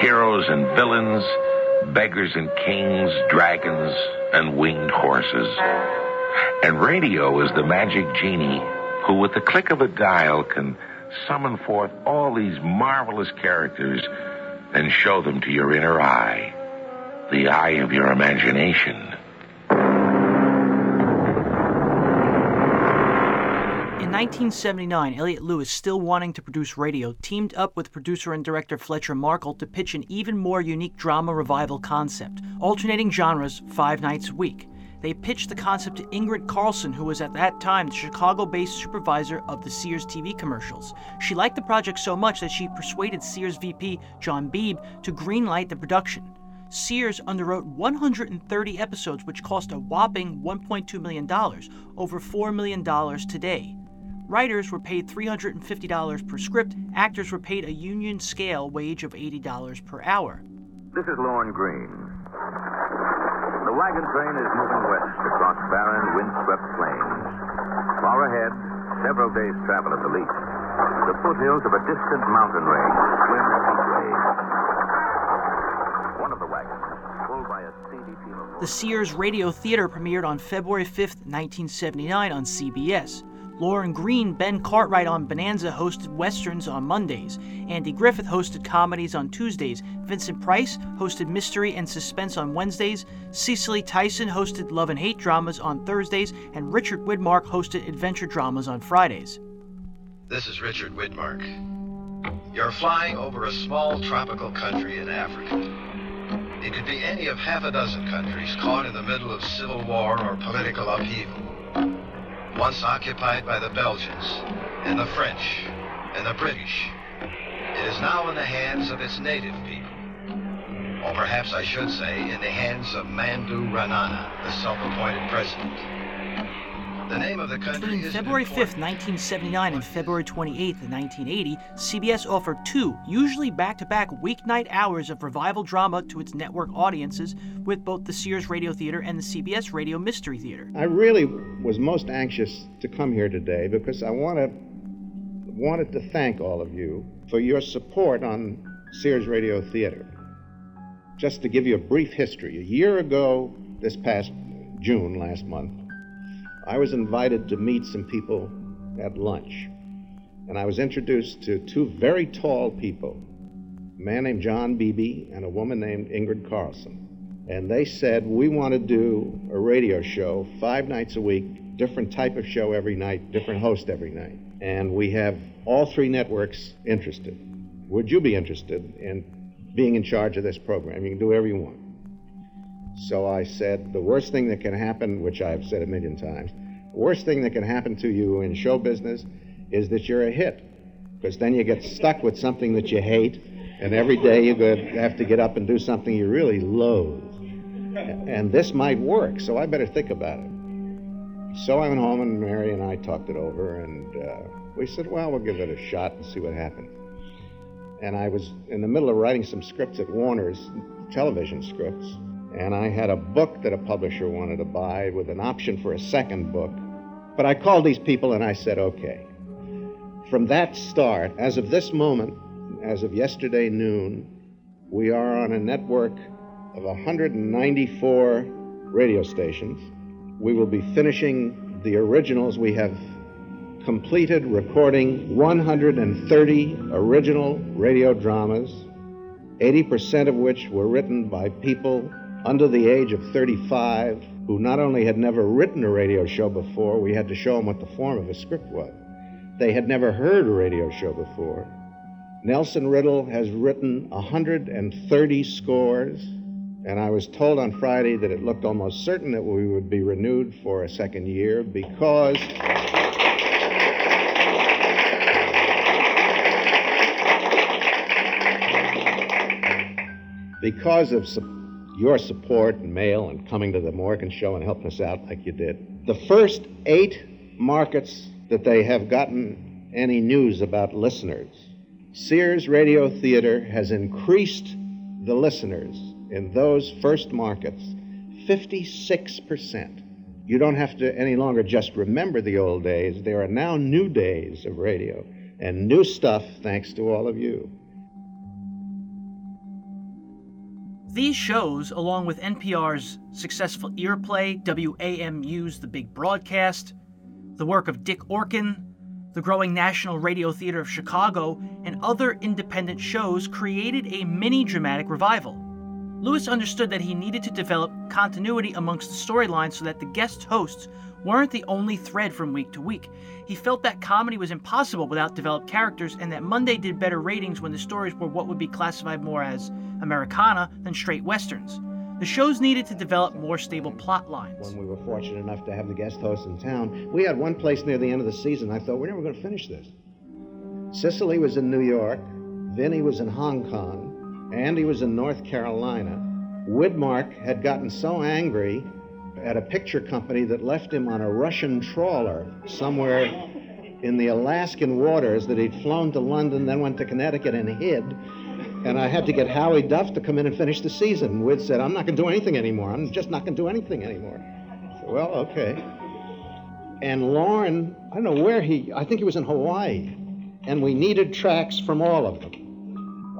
heroes and villains, beggars and kings, dragons and winged horses. And radio is the magic genie who, with the click of a dial, can summon forth all these marvelous characters and show them to your inner eye, the eye of your imagination. In 1979, Elliot Lewis, still wanting to produce radio, teamed up with producer and director Fletcher Markle to pitch an even more unique drama revival concept, alternating genres five nights a week. They pitched the concept to Ingrid Carlson, who was at that time the Chicago based supervisor of the Sears TV commercials. She liked the project so much that she persuaded Sears VP John Beebe to greenlight the production. Sears underwrote 130 episodes, which cost a whopping $1.2 million, over $4 million today. Writers were paid $350 per script, actors were paid a union scale wage of $80 per hour. This is Lorne Greene. The wagon train is moving west across barren, windswept plains. Far ahead, several days' travel at the least, the foothills of a distant mountain range swim heatway. One of the wagons, pulled by a seedy team of The Sears Radio Theater premiered on February 5th, 1979 on CBS. Lorne Greene, Ben Cartwright on Bonanza hosted westerns on Mondays. Andy Griffith hosted comedies on Tuesdays. Vincent Price hosted mystery and suspense on Wednesdays. Cicely Tyson hosted love and hate dramas on Thursdays. And Richard Widmark hosted adventure dramas on Fridays. This is Richard Widmark. You're flying over a small tropical country in Africa. It could be any of half a dozen countries caught in the middle of civil war or political upheaval once occupied by the Belgians and the French and the British. It is now in the hands of its native people. Or perhaps I should say, in the hands of Mandu Ranana, the self-appointed president. The name of the country Between is February 5th, 1979 and February 28th, 1980, CBS offered two, usually back to back weeknight hours of revival drama to its network audiences with both the Sears Radio Theater and the CBS Radio Mystery Theater. I really was most anxious to come here today because I want to, wanted to thank all of you for your support on Sears Radio Theater. Just to give you a brief history, a year ago, this past June, last month, I was invited to meet some people at lunch. And I was introduced to two very tall people a man named John Beebe and a woman named Ingrid Carlson. And they said, We want to do a radio show five nights a week, different type of show every night, different host every night. And we have all three networks interested. Would you be interested in being in charge of this program? You can do whatever you want. So I said, the worst thing that can happen, which I've said a million times, Worst thing that can happen to you in show business is that you're a hit, because then you get stuck with something that you hate, and every day you have to get up and do something you really loathe. And this might work, so I better think about it. So I went home, and Mary and I talked it over, and uh, we said, well, we'll give it a shot and see what happens. And I was in the middle of writing some scripts at Warner's, television scripts, and I had a book that a publisher wanted to buy with an option for a second book. But I called these people and I said, okay. From that start, as of this moment, as of yesterday noon, we are on a network of 194 radio stations. We will be finishing the originals. We have completed recording 130 original radio dramas, 80% of which were written by people under the age of 35 who not only had never written a radio show before, we had to show them what the form of a script was. They had never heard a radio show before. Nelson Riddle has written 130 scores, and I was told on Friday that it looked almost certain that we would be renewed for a second year because. Because of your support and mail and coming to the Morgan show and helping us out like you did. The first eight markets that they have gotten any news about listeners, Sears Radio Theater has increased the listeners in those first markets 56%. You don't have to any longer just remember the old days. There are now new days of radio and new stuff thanks to all of you. These shows, along with NPR's successful Earplay, WAMU's The Big Broadcast, the work of Dick Orkin, the growing National Radio Theater of Chicago, and other independent shows created a mini dramatic revival. Lewis understood that he needed to develop continuity amongst the storylines so that the guest hosts weren't the only thread from week to week. He felt that comedy was impossible without developed characters, and that Monday did better ratings when the stories were what would be classified more as Americana than straight westerns. The shows needed to develop more stable plot lines. When we were fortunate enough to have the guest hosts in town, we had one place near the end of the season. I thought, we're never going to finish this. Cicely was in New York, Vinny was in Hong Kong, Andy was in North Carolina. Widmark had gotten so angry at a picture company that left him on a Russian trawler somewhere in the Alaskan waters that he'd flown to London, then went to Connecticut and hid. And I had to get Howie Duff to come in and finish the season. Wid said, I'm not going to do anything anymore. I'm just not going to do anything anymore. Said, well, okay. And Lorne, I don't know where he, I think he was in Hawaii. And we needed tracks from all of them.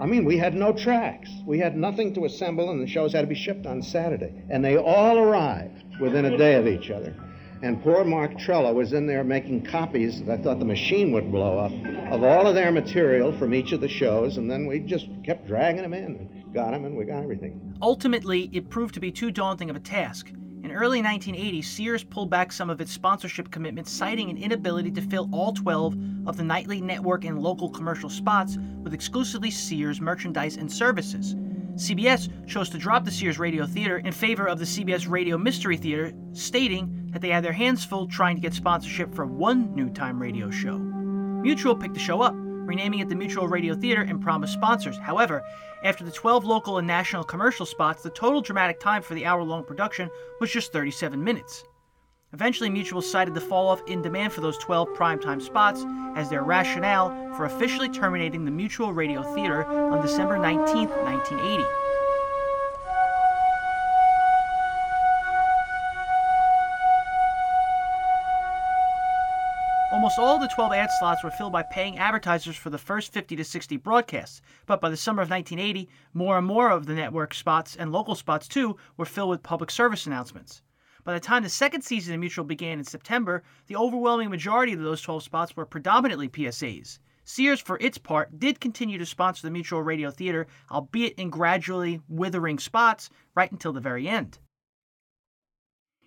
I mean, we had no tracks. We had nothing to assemble, and the shows had to be shipped on Saturday. And they all arrived within a day of each other. And poor Mark Trello was in there making copies, that I thought the machine would blow up, of all of their material from each of the shows, and then we just kept dragging them in and got them, and we got everything. Ultimately, it proved to be too daunting of a task. In early 1980, Sears pulled back some of its sponsorship commitments, citing an inability to fill all 12 of the nightly network and local commercial spots with exclusively Sears merchandise and services. CBS chose to drop the Sears Radio Theater in favor of the CBS Radio Mystery Theater, stating that they had their hands full trying to get sponsorship for one new time radio show. Mutual picked the show up, renaming it the Mutual Radio Theater and promised sponsors. However, after the 12 local and national commercial spots, the total dramatic time for the hour long production was just 37 minutes. Eventually, Mutual cited the fall off in demand for those 12 primetime spots as their rationale for officially terminating the Mutual Radio Theater on December 19, 1980. Almost all the 12 ad slots were filled by paying advertisers for the first 50 to 60 broadcasts, but by the summer of 1980, more and more of the network spots and local spots too were filled with public service announcements. By the time the second season of Mutual began in September, the overwhelming majority of those 12 spots were predominantly PSAs. Sears, for its part, did continue to sponsor the Mutual Radio Theater, albeit in gradually withering spots, right until the very end.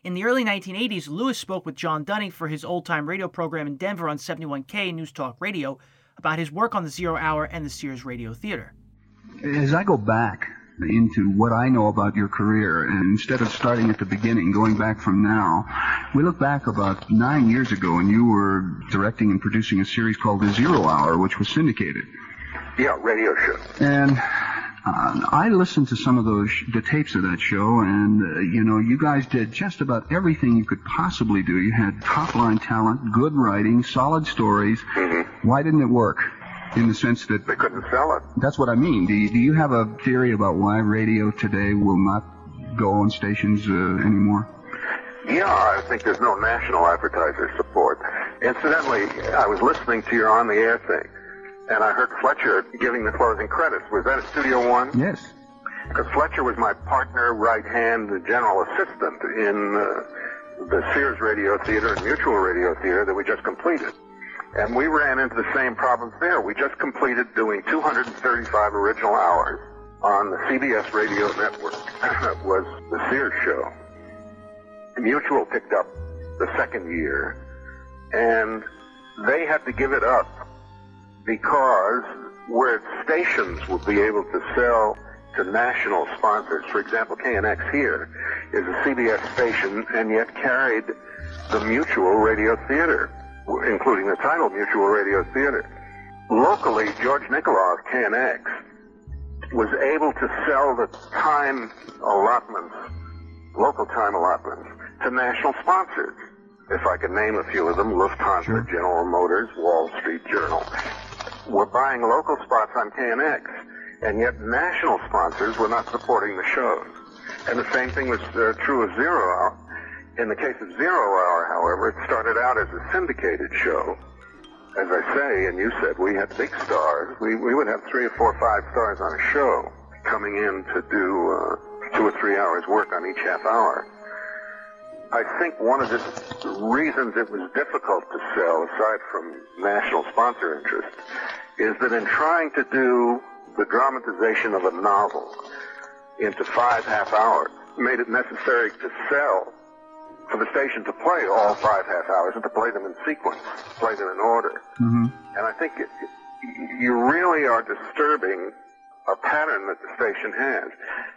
In the early 1980s, Lewis spoke with John Dunning for his old time radio program in Denver on 71K News Talk Radio about his work on the Zero Hour and the Sears Radio Theater. As I go back into what I know about your career, and instead of starting at the beginning, going back from now, we look back about nine years ago, and you were directing and producing a series called The Zero Hour, which was syndicated. Yeah, radio show. And uh, I listened to some of those the tapes of that show, and uh, you know, you guys did just about everything you could possibly do. You had top line talent, good writing, solid stories. Mm-hmm. Why didn't it work? In the sense that they couldn't sell it. That's what I mean. Do you, do you have a theory about why radio today will not go on stations uh, anymore? Yeah, I think there's no national advertiser support. Incidentally, I was listening to your on the air thing, and I heard Fletcher giving the closing credits. Was that at Studio One? Yes. Because Fletcher was my partner, right hand, general assistant in uh, the Sears Radio Theater and Mutual Radio Theater that we just completed. And we ran into the same problems there. We just completed doing 235 original hours on the CBS radio network. was the Sears show. Mutual picked up the second year, and they had to give it up because where stations would be able to sell to national sponsors, for example, KNX here is a CBS station and yet carried the Mutual Radio Theater, including the title Mutual Radio Theater. Locally, George Nicola of KNX was able to sell the time allotments, local time allotments, to national sponsors. If I could name a few of them, Lufthansa, General Motors, Wall Street Journal. We're buying local spots on KNX, and yet national sponsors were not supporting the shows. And the same thing was uh, true of Zero Hour. In the case of Zero Hour, however, it started out as a syndicated show. As I say, and you said, we had big stars. We, we would have three or four, or five stars on a show coming in to do uh, two or three hours work on each half hour. I think one of the reasons it was difficult to sell, aside from national sponsor interest, is that in trying to do the dramatization of a novel into five half hours, made it necessary to sell for the station to play all five half hours and to play them in sequence, play them in order. Mm-hmm. And I think it, you really are disturbing a pattern that the station has.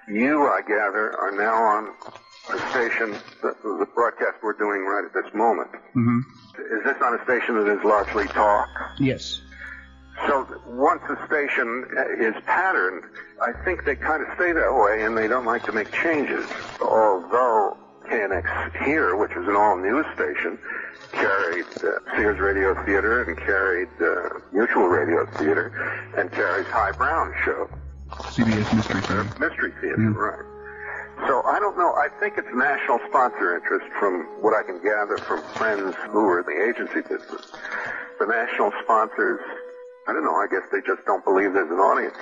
You, I gather, are now on a station, the, the broadcast we're doing right at this moment. Mm-hmm. Is this on a station that is largely talk? Yes. So once a station is patterned, I think they kind of stay that way and they don't like to make changes. Although KNX here, which is an all-news station, carried uh, Sears Radio Theater and carried uh, Mutual Radio Theater and carries High Brown Show. CBS Mystery Theater. Mystery Theater, right. So I don't know. I think it's national sponsor interest from what I can gather from friends who are in the agency business. The national sponsors, I don't know, I guess they just don't believe there's an audience.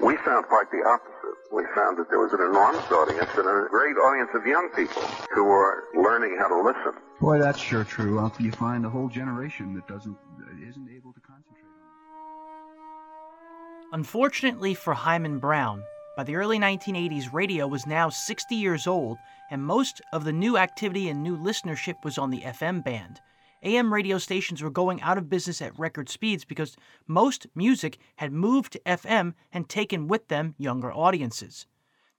We found quite the opposite. We found that there was an enormous audience and a great audience of young people who are learning how to listen. Boy, that's sure true. Uh, You find a whole generation that doesn't, uh, isn't able to concentrate. Unfortunately for Himan Brown, by the early 1980s, radio was now 60 years old, and most of the new activity and new listenership was on the FM band. AM radio stations were going out of business at record speeds because most music had moved to FM and taken with them younger audiences.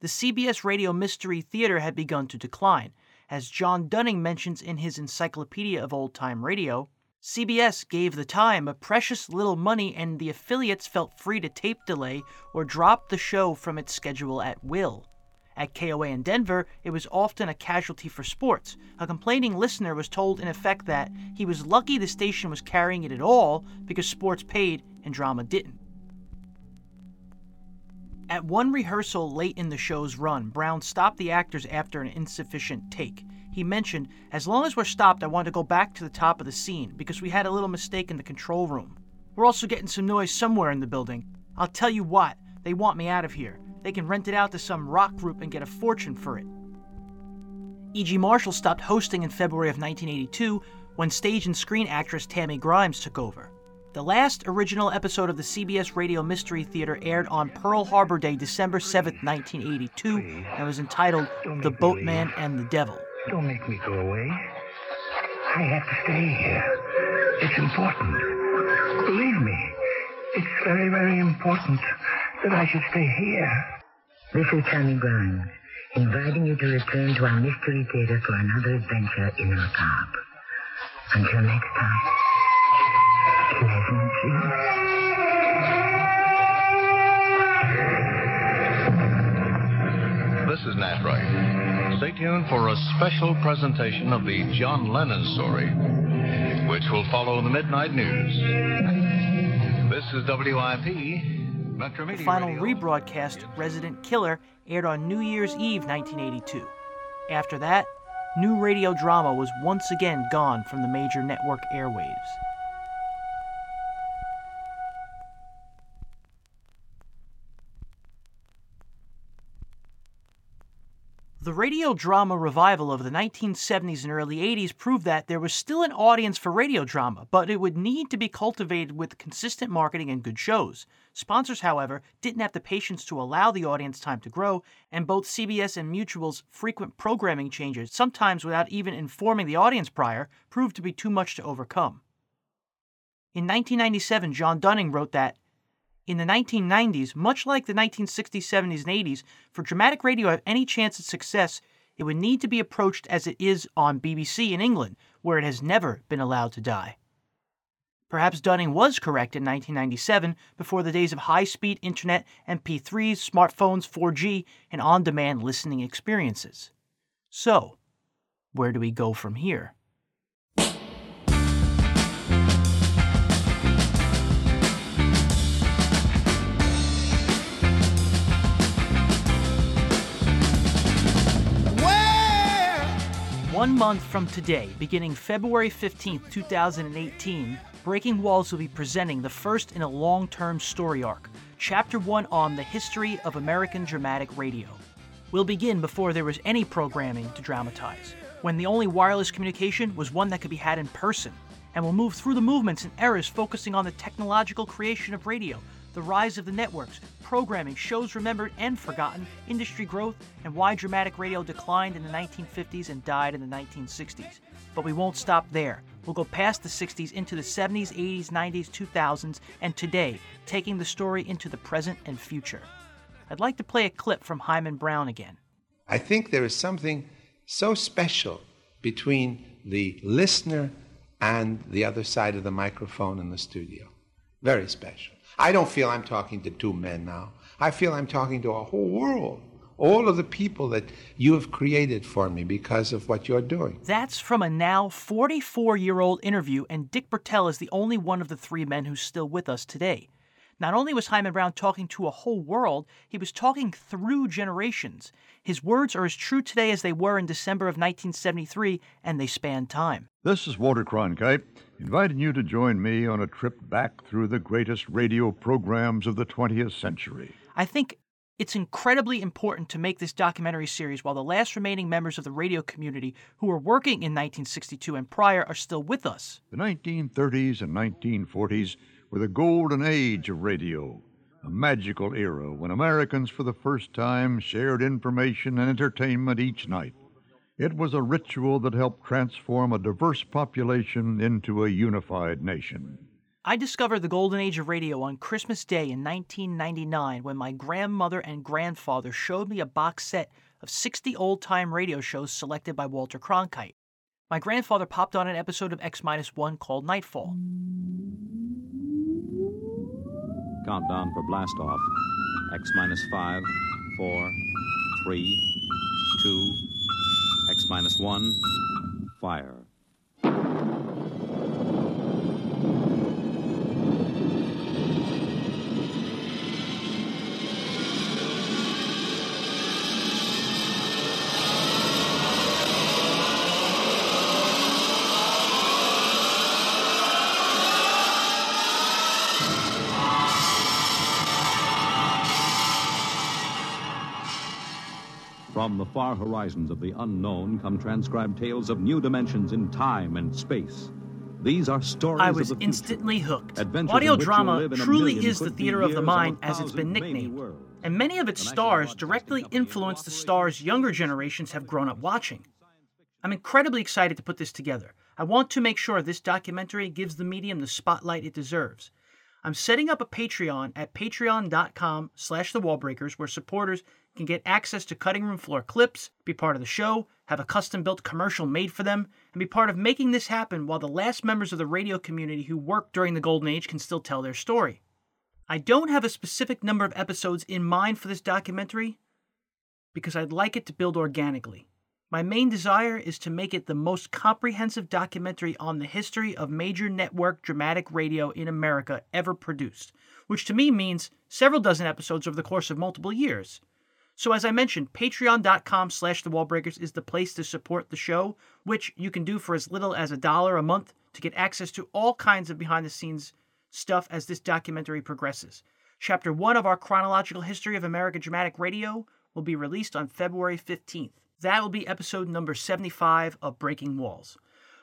The CBS Radio Mystery Theater had begun to decline. As John Dunning mentions in his Encyclopedia of Old Time Radio, CBS gave the time a precious little money and the affiliates felt free to tape delay or drop the show from its schedule at will. At KOA in Denver, it was often a casualty for sports. A complaining listener was told, in effect, that he was lucky the station was carrying it at all because sports paid and drama didn't. At one rehearsal late in the show's run, Brown stopped the actors after an insufficient take. He mentioned, As long as we're stopped, I want to go back to the top of the scene because we had a little mistake in the control room. We're also getting some noise somewhere in the building. I'll tell you what, they want me out of here. They can rent it out to some rock group and get a fortune for it. E.G. Marshall stopped hosting in February of 1982 when stage and screen actress Tammy Grimes took over. The last original episode of the CBS Radio Mystery Theater aired on Pearl Harbor Day, December 7, 1982, and was entitled The Boatman and the Devil. Don't make me go away. I have to stay here. It's important. Believe me, it's very, very important that I should stay here. This is Tammy Grimes, inviting you to return to our Mystery Theater for another adventure in the macabre. Until next time, Stay tuned for a special presentation of the John Lennon story, which will follow the midnight news. This is WIP, Metro Media The final Radio. rebroadcast, Resident Killer, aired on New Year's Eve 1982. After that, new radio drama was once again gone from the major network airwaves. The radio drama revival of the 1970s and early 80s proved that there was still an audience for radio drama, but it would need to be cultivated with consistent marketing and good shows. Sponsors, however, didn't have the patience to allow the audience time to grow, and both CBS and Mutual's frequent programming changes, sometimes without even informing the audience prior, proved to be too much to overcome. In 1997, John Dunning wrote that in the 1990s, much like the 1960s, 70s, and 80s, for dramatic radio to have any chance at success, it would need to be approached as it is on BBC in England, where it has never been allowed to die. Perhaps Dunning was correct in 1997, before the days of high speed internet, MP3s, smartphones, 4G, and on demand listening experiences. So, where do we go from here? One month from today, beginning February 15th, 2018, Breaking Walls will be presenting the first in a long term story arc, Chapter 1 on the history of American dramatic radio. We'll begin before there was any programming to dramatize, when the only wireless communication was one that could be had in person, and we'll move through the movements and eras focusing on the technological creation of radio, the rise of the networks, programming, shows remembered and forgotten, industry growth, and why dramatic radio declined in the 1950s and died in the 1960s. But we won't stop there. We'll go past the 60s into the 70s, 80s, 90s, 2000s, and today, taking the story into the present and future. I'd like to play a clip from Himan Brown again. I think there is something so special between the listener and the other side of the microphone in the studio. Very special. I don't feel I'm talking to two men now. I feel I'm talking to a whole world. All of the people that you have created for me because of what you're doing. That's from a now 44 year old interview, and Dick Bertel is the only one of the three men who's still with us today. Not only was Himan Brown talking to a whole world, he was talking through generations. His words are as true today as they were in December of 1973, and they span time. This is Walter Cronkite, inviting you to join me on a trip back through the greatest radio programs of the 20th century. I think it's incredibly important to make this documentary series while the last remaining members of the radio community who were working in 1962 and prior are still with us. The 1930s and 1940s were the golden age of radio, a magical era when Americans for the first time shared information and entertainment each night. It was a ritual that helped transform a diverse population into a unified nation. I discovered the golden age of radio on Christmas Day in 1999 when my grandmother and grandfather showed me a box set of 60 old time radio shows selected by Walter Cronkite. My grandfather popped on an episode of X 1 called Nightfall. Countdown for blast off. X minus five, four, three, two, X minus one, fire. From the far horizons of the unknown come transcribed tales of new dimensions in time and space. These are stories I was instantly hooked. Adventures Audio in which you'll drama live in a truly is the theater of the mind, as it's been nicknamed. And many of its stars directly influence the stars younger generations have grown up watching. I'm incredibly excited to put this together. I want to make sure this documentary gives the medium the spotlight it deserves. I'm setting up a Patreon at patreon.com slash the wallbreakers where supporters can get access to cutting room floor clips, be part of the show, have a custom built commercial made for them, and be part of making this happen while the last members of the radio community who worked during the Golden Age can still tell their story. I don't have a specific number of episodes in mind for this documentary because I'd like it to build organically. My main desire is to make it the most comprehensive documentary on the history of major network dramatic radio in America ever produced, which to me means several dozen episodes over the course of multiple years. So as I mentioned, patreon.com slash the wallbreakers is the place to support the show, which you can do for as little as a dollar a month to get access to all kinds of behind the scenes stuff as this documentary progresses. Chapter 1 of our chronological history of American dramatic radio will be released on February 15th. That will be episode number 75 of Breaking Walls.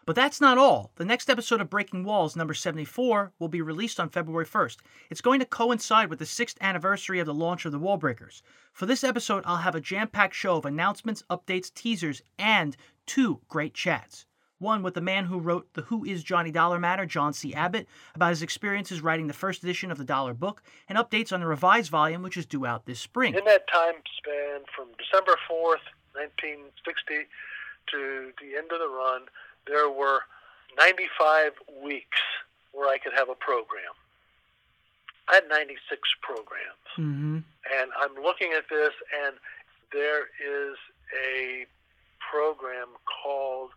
But that's not all. The next episode of Breaking Walls, number 74, will be released on February 1st. It's going to coincide with the sixth anniversary of the launch of the Wallbreakers. For this episode, I'll have a jam packed show of announcements, updates, teasers, and two great chats. One with the man who wrote the Who is Johnny Dollar Matter, John C. Abbott, about his experiences writing the first edition of the Dollar Book, and updates on the revised volume, which is due out this spring. In that time span from December 4th, 1960, to the end of the run, there were 95 weeks where I could have a program. I had 96 programs. Mm-hmm. And I'm looking at this, and there is a program called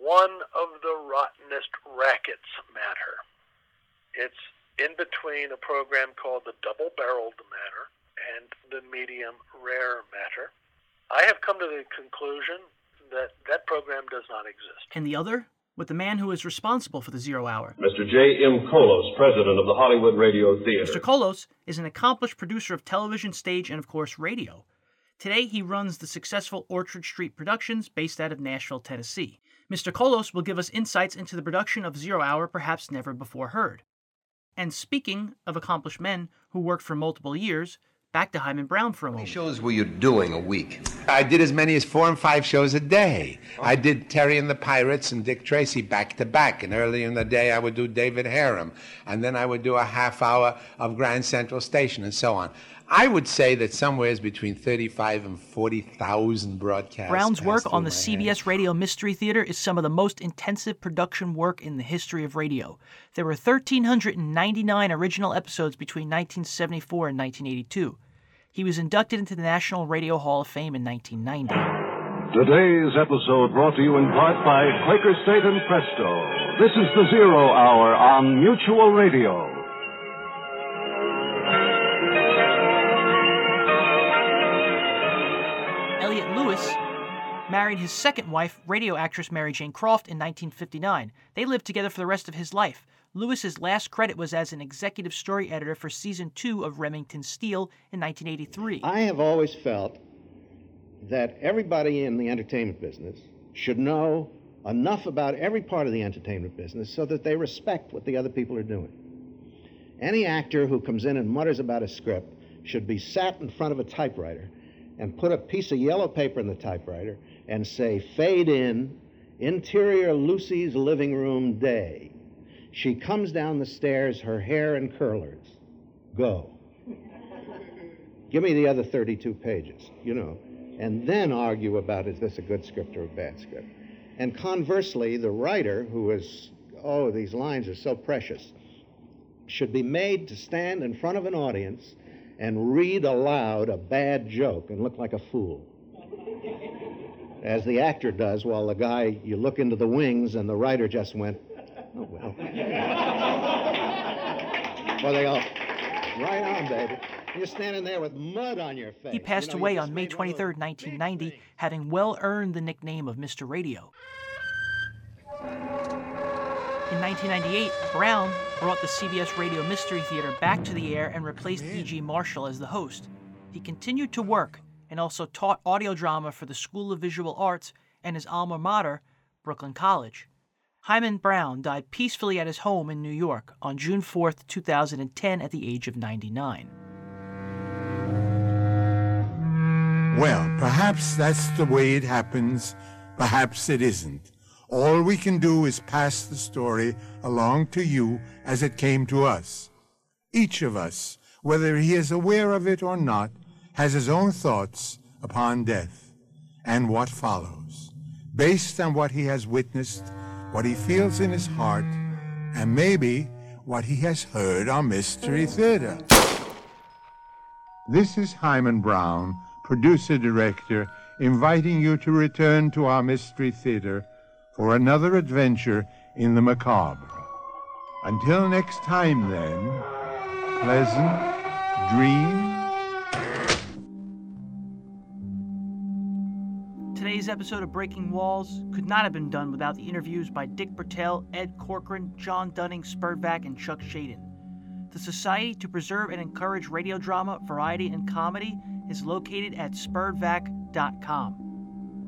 One of the Rottenest Rackets Matter. It's in between a program called the Double Barreled Matter and the Medium Rare Matter. I have come to the conclusion that that program does not exist. And the other with the man who is responsible for the Zero Hour. Mr. J. M. Kholos, president of the Hollywood Radio Theater. Mr. Kholos is an accomplished producer of television, stage, and of course radio. Today he runs the successful Orchard Street Productions based out of Nashville, Tennessee. Mr. Kholos will give us insights into the production of Zero Hour perhaps never before heard. And speaking of accomplished men who worked for multiple years, back to Himan Brown for a moment. shows were you doing a week? I did as many as four and five shows a day. Oh. I did Terry and the Pirates and Dick Tracy back to back. And early in the day, I would do David Harum. And then I would do a half hour of Grand Central Station and so on. I would say that somewhere is between 35 and 40,000 broadcasts. Brown's work on the through my CBS Radio Mystery Theater is some of the most intensive production work in the history of radio. There were 1,399 original episodes between 1974 and 1982. He was inducted into the National Radio Hall of Fame in 1990. Today's episode brought to you in part by Quaker State and Presto. This is the Zero Hour on Mutual Radio. Married his second wife, radio actress Mary Jane Croft, in 1959. They lived together for the rest of his life. Lewis's last credit was as an executive story editor for season two of Remington Steele in 1983. I have always felt that everybody in the entertainment business should know enough about every part of the entertainment business so that they respect what the other people are doing. Any actor who comes in and mutters about a script should be sat in front of a typewriter and put a piece of yellow paper in the typewriter and say, fade in, interior Lucy's living room day. She comes down the stairs, her hair in curlers. Go. Give me the other 32 pages, you know, and then argue about is this a good script or a bad script. And conversely, the writer, who is, oh, these lines are so precious, should be made to stand in front of an audience and read aloud a bad joke and look like a fool. As the actor does, while the guy, you look into the wings and the writer just went, oh, well. well, they all, right on, baby. You're standing there with mud on your face. He passed You know, away on May made 23, 1990, having well earned the nickname of Mr. Radio. In 1998, Brown brought the CBS Radio Mystery Theater back to the air and replaced E.G. Marshall as the host. He continued to work and also taught audio drama for the School of Visual Arts and his alma mater, Brooklyn College. Himan Brown died peacefully at his home in New York on June 4, 2010, at the age of 99. Well, perhaps that's the way it happens. Perhaps it isn't. All we can do is pass the story along to you as it came to us. Each of us, whether he is aware of it or not, has his own thoughts upon death and what follows, based on what he has witnessed, what he feels in his heart, and maybe what he has heard on Mystery Theater. This is Himan Brown, producer director, inviting you to return to our Mystery Theater for another adventure in the macabre. Until next time, then, pleasant dreams. Today's episode of Breaking Walls could not have been done without the interviews by Dick Bertel, Ed Corcoran, John Dunning, SPERDVAC, and Chuck Schaden. The Society to Preserve and Encourage Radio Drama, Variety, and Comedy is located at sperdvac.com.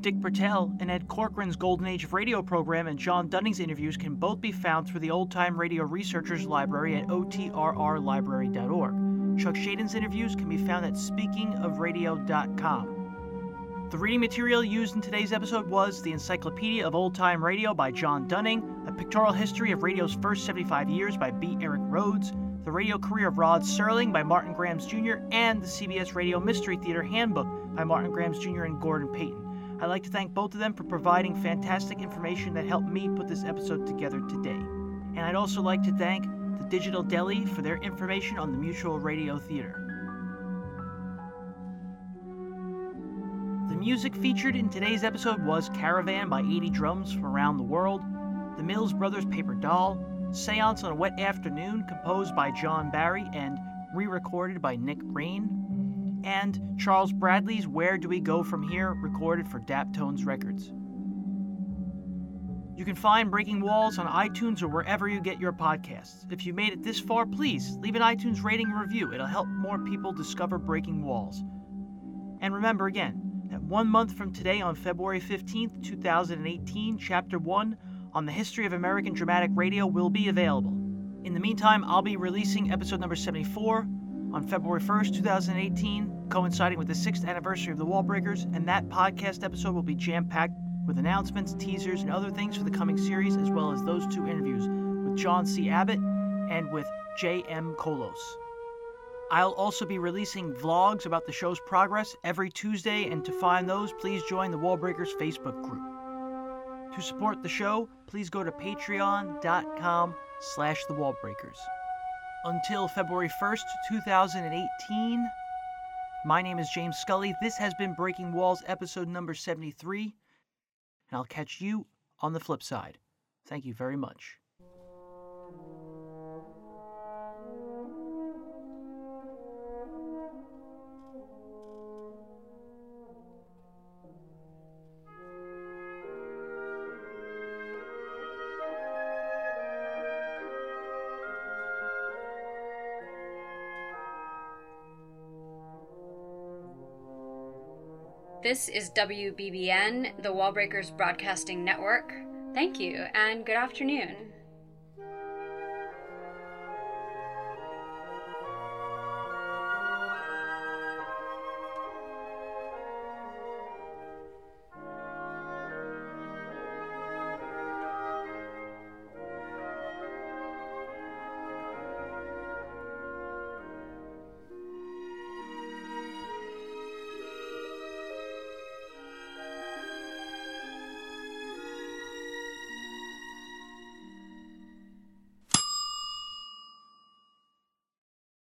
Dick Bertel and Ed Corcoran's Golden Age of Radio program and John Dunning's interviews can both be found through the Old Time Radio Researchers Library at otrrlibrary.org. Chuck Schaden's interviews can be found at speakingofradio.com. The reading material used in today's episode was The Encyclopedia of Old Time Radio by John Dunning, A Pictorial History of Radio's First 75 Years by B. Eric Rhoads, The Radio Career of Rod Serling by Martin Grams Jr., and the CBS Radio Mystery Theater Handbook by Martin Grams Jr. and Gordon Payton. I'd like to thank both of them for providing fantastic information that helped me put this episode together today. And I'd also like to thank the Digital Deli for their information on the Mutual Radio Theater. The music featured in today's episode was Caravan by 80 Drums from Around the World, The Mills Brothers Paper Doll, Seance on a Wet Afternoon composed by John Barry and re recorded by Nic Raine, and Charles Bradley's Where Do We Go From Here recorded for Daptones Records. You can find Breaking Walls on iTunes or wherever you get your podcasts. If you made it this far, please leave an iTunes rating and review. It'll help more people discover Breaking Walls. And remember again, that one month from today, on February 15th, 2018, Chapter 1 on the history of American dramatic radio will be available. In the meantime, I'll be releasing episode number 74 on February 1st, 2018, coinciding with the sixth anniversary of the Wallbreakers, and that podcast episode will be jam packed with announcements, teasers, and other things for the coming series, as well as those two interviews with John C. Abbott and with J.M. Kholos. I'll also be releasing vlogs about the show's progress every Tuesday, and to find those, please join the Wallbreakers Facebook group. To support the show, please go to patreon.com slash the Wallbreakers. Until February 1st, 2018, my name is James Scully. This has been Breaking Walls episode number 73, and I'll catch you on the flip side. Thank you very much. This is WBBN, the Wallbreakers Broadcasting Network. Thank you, and good afternoon.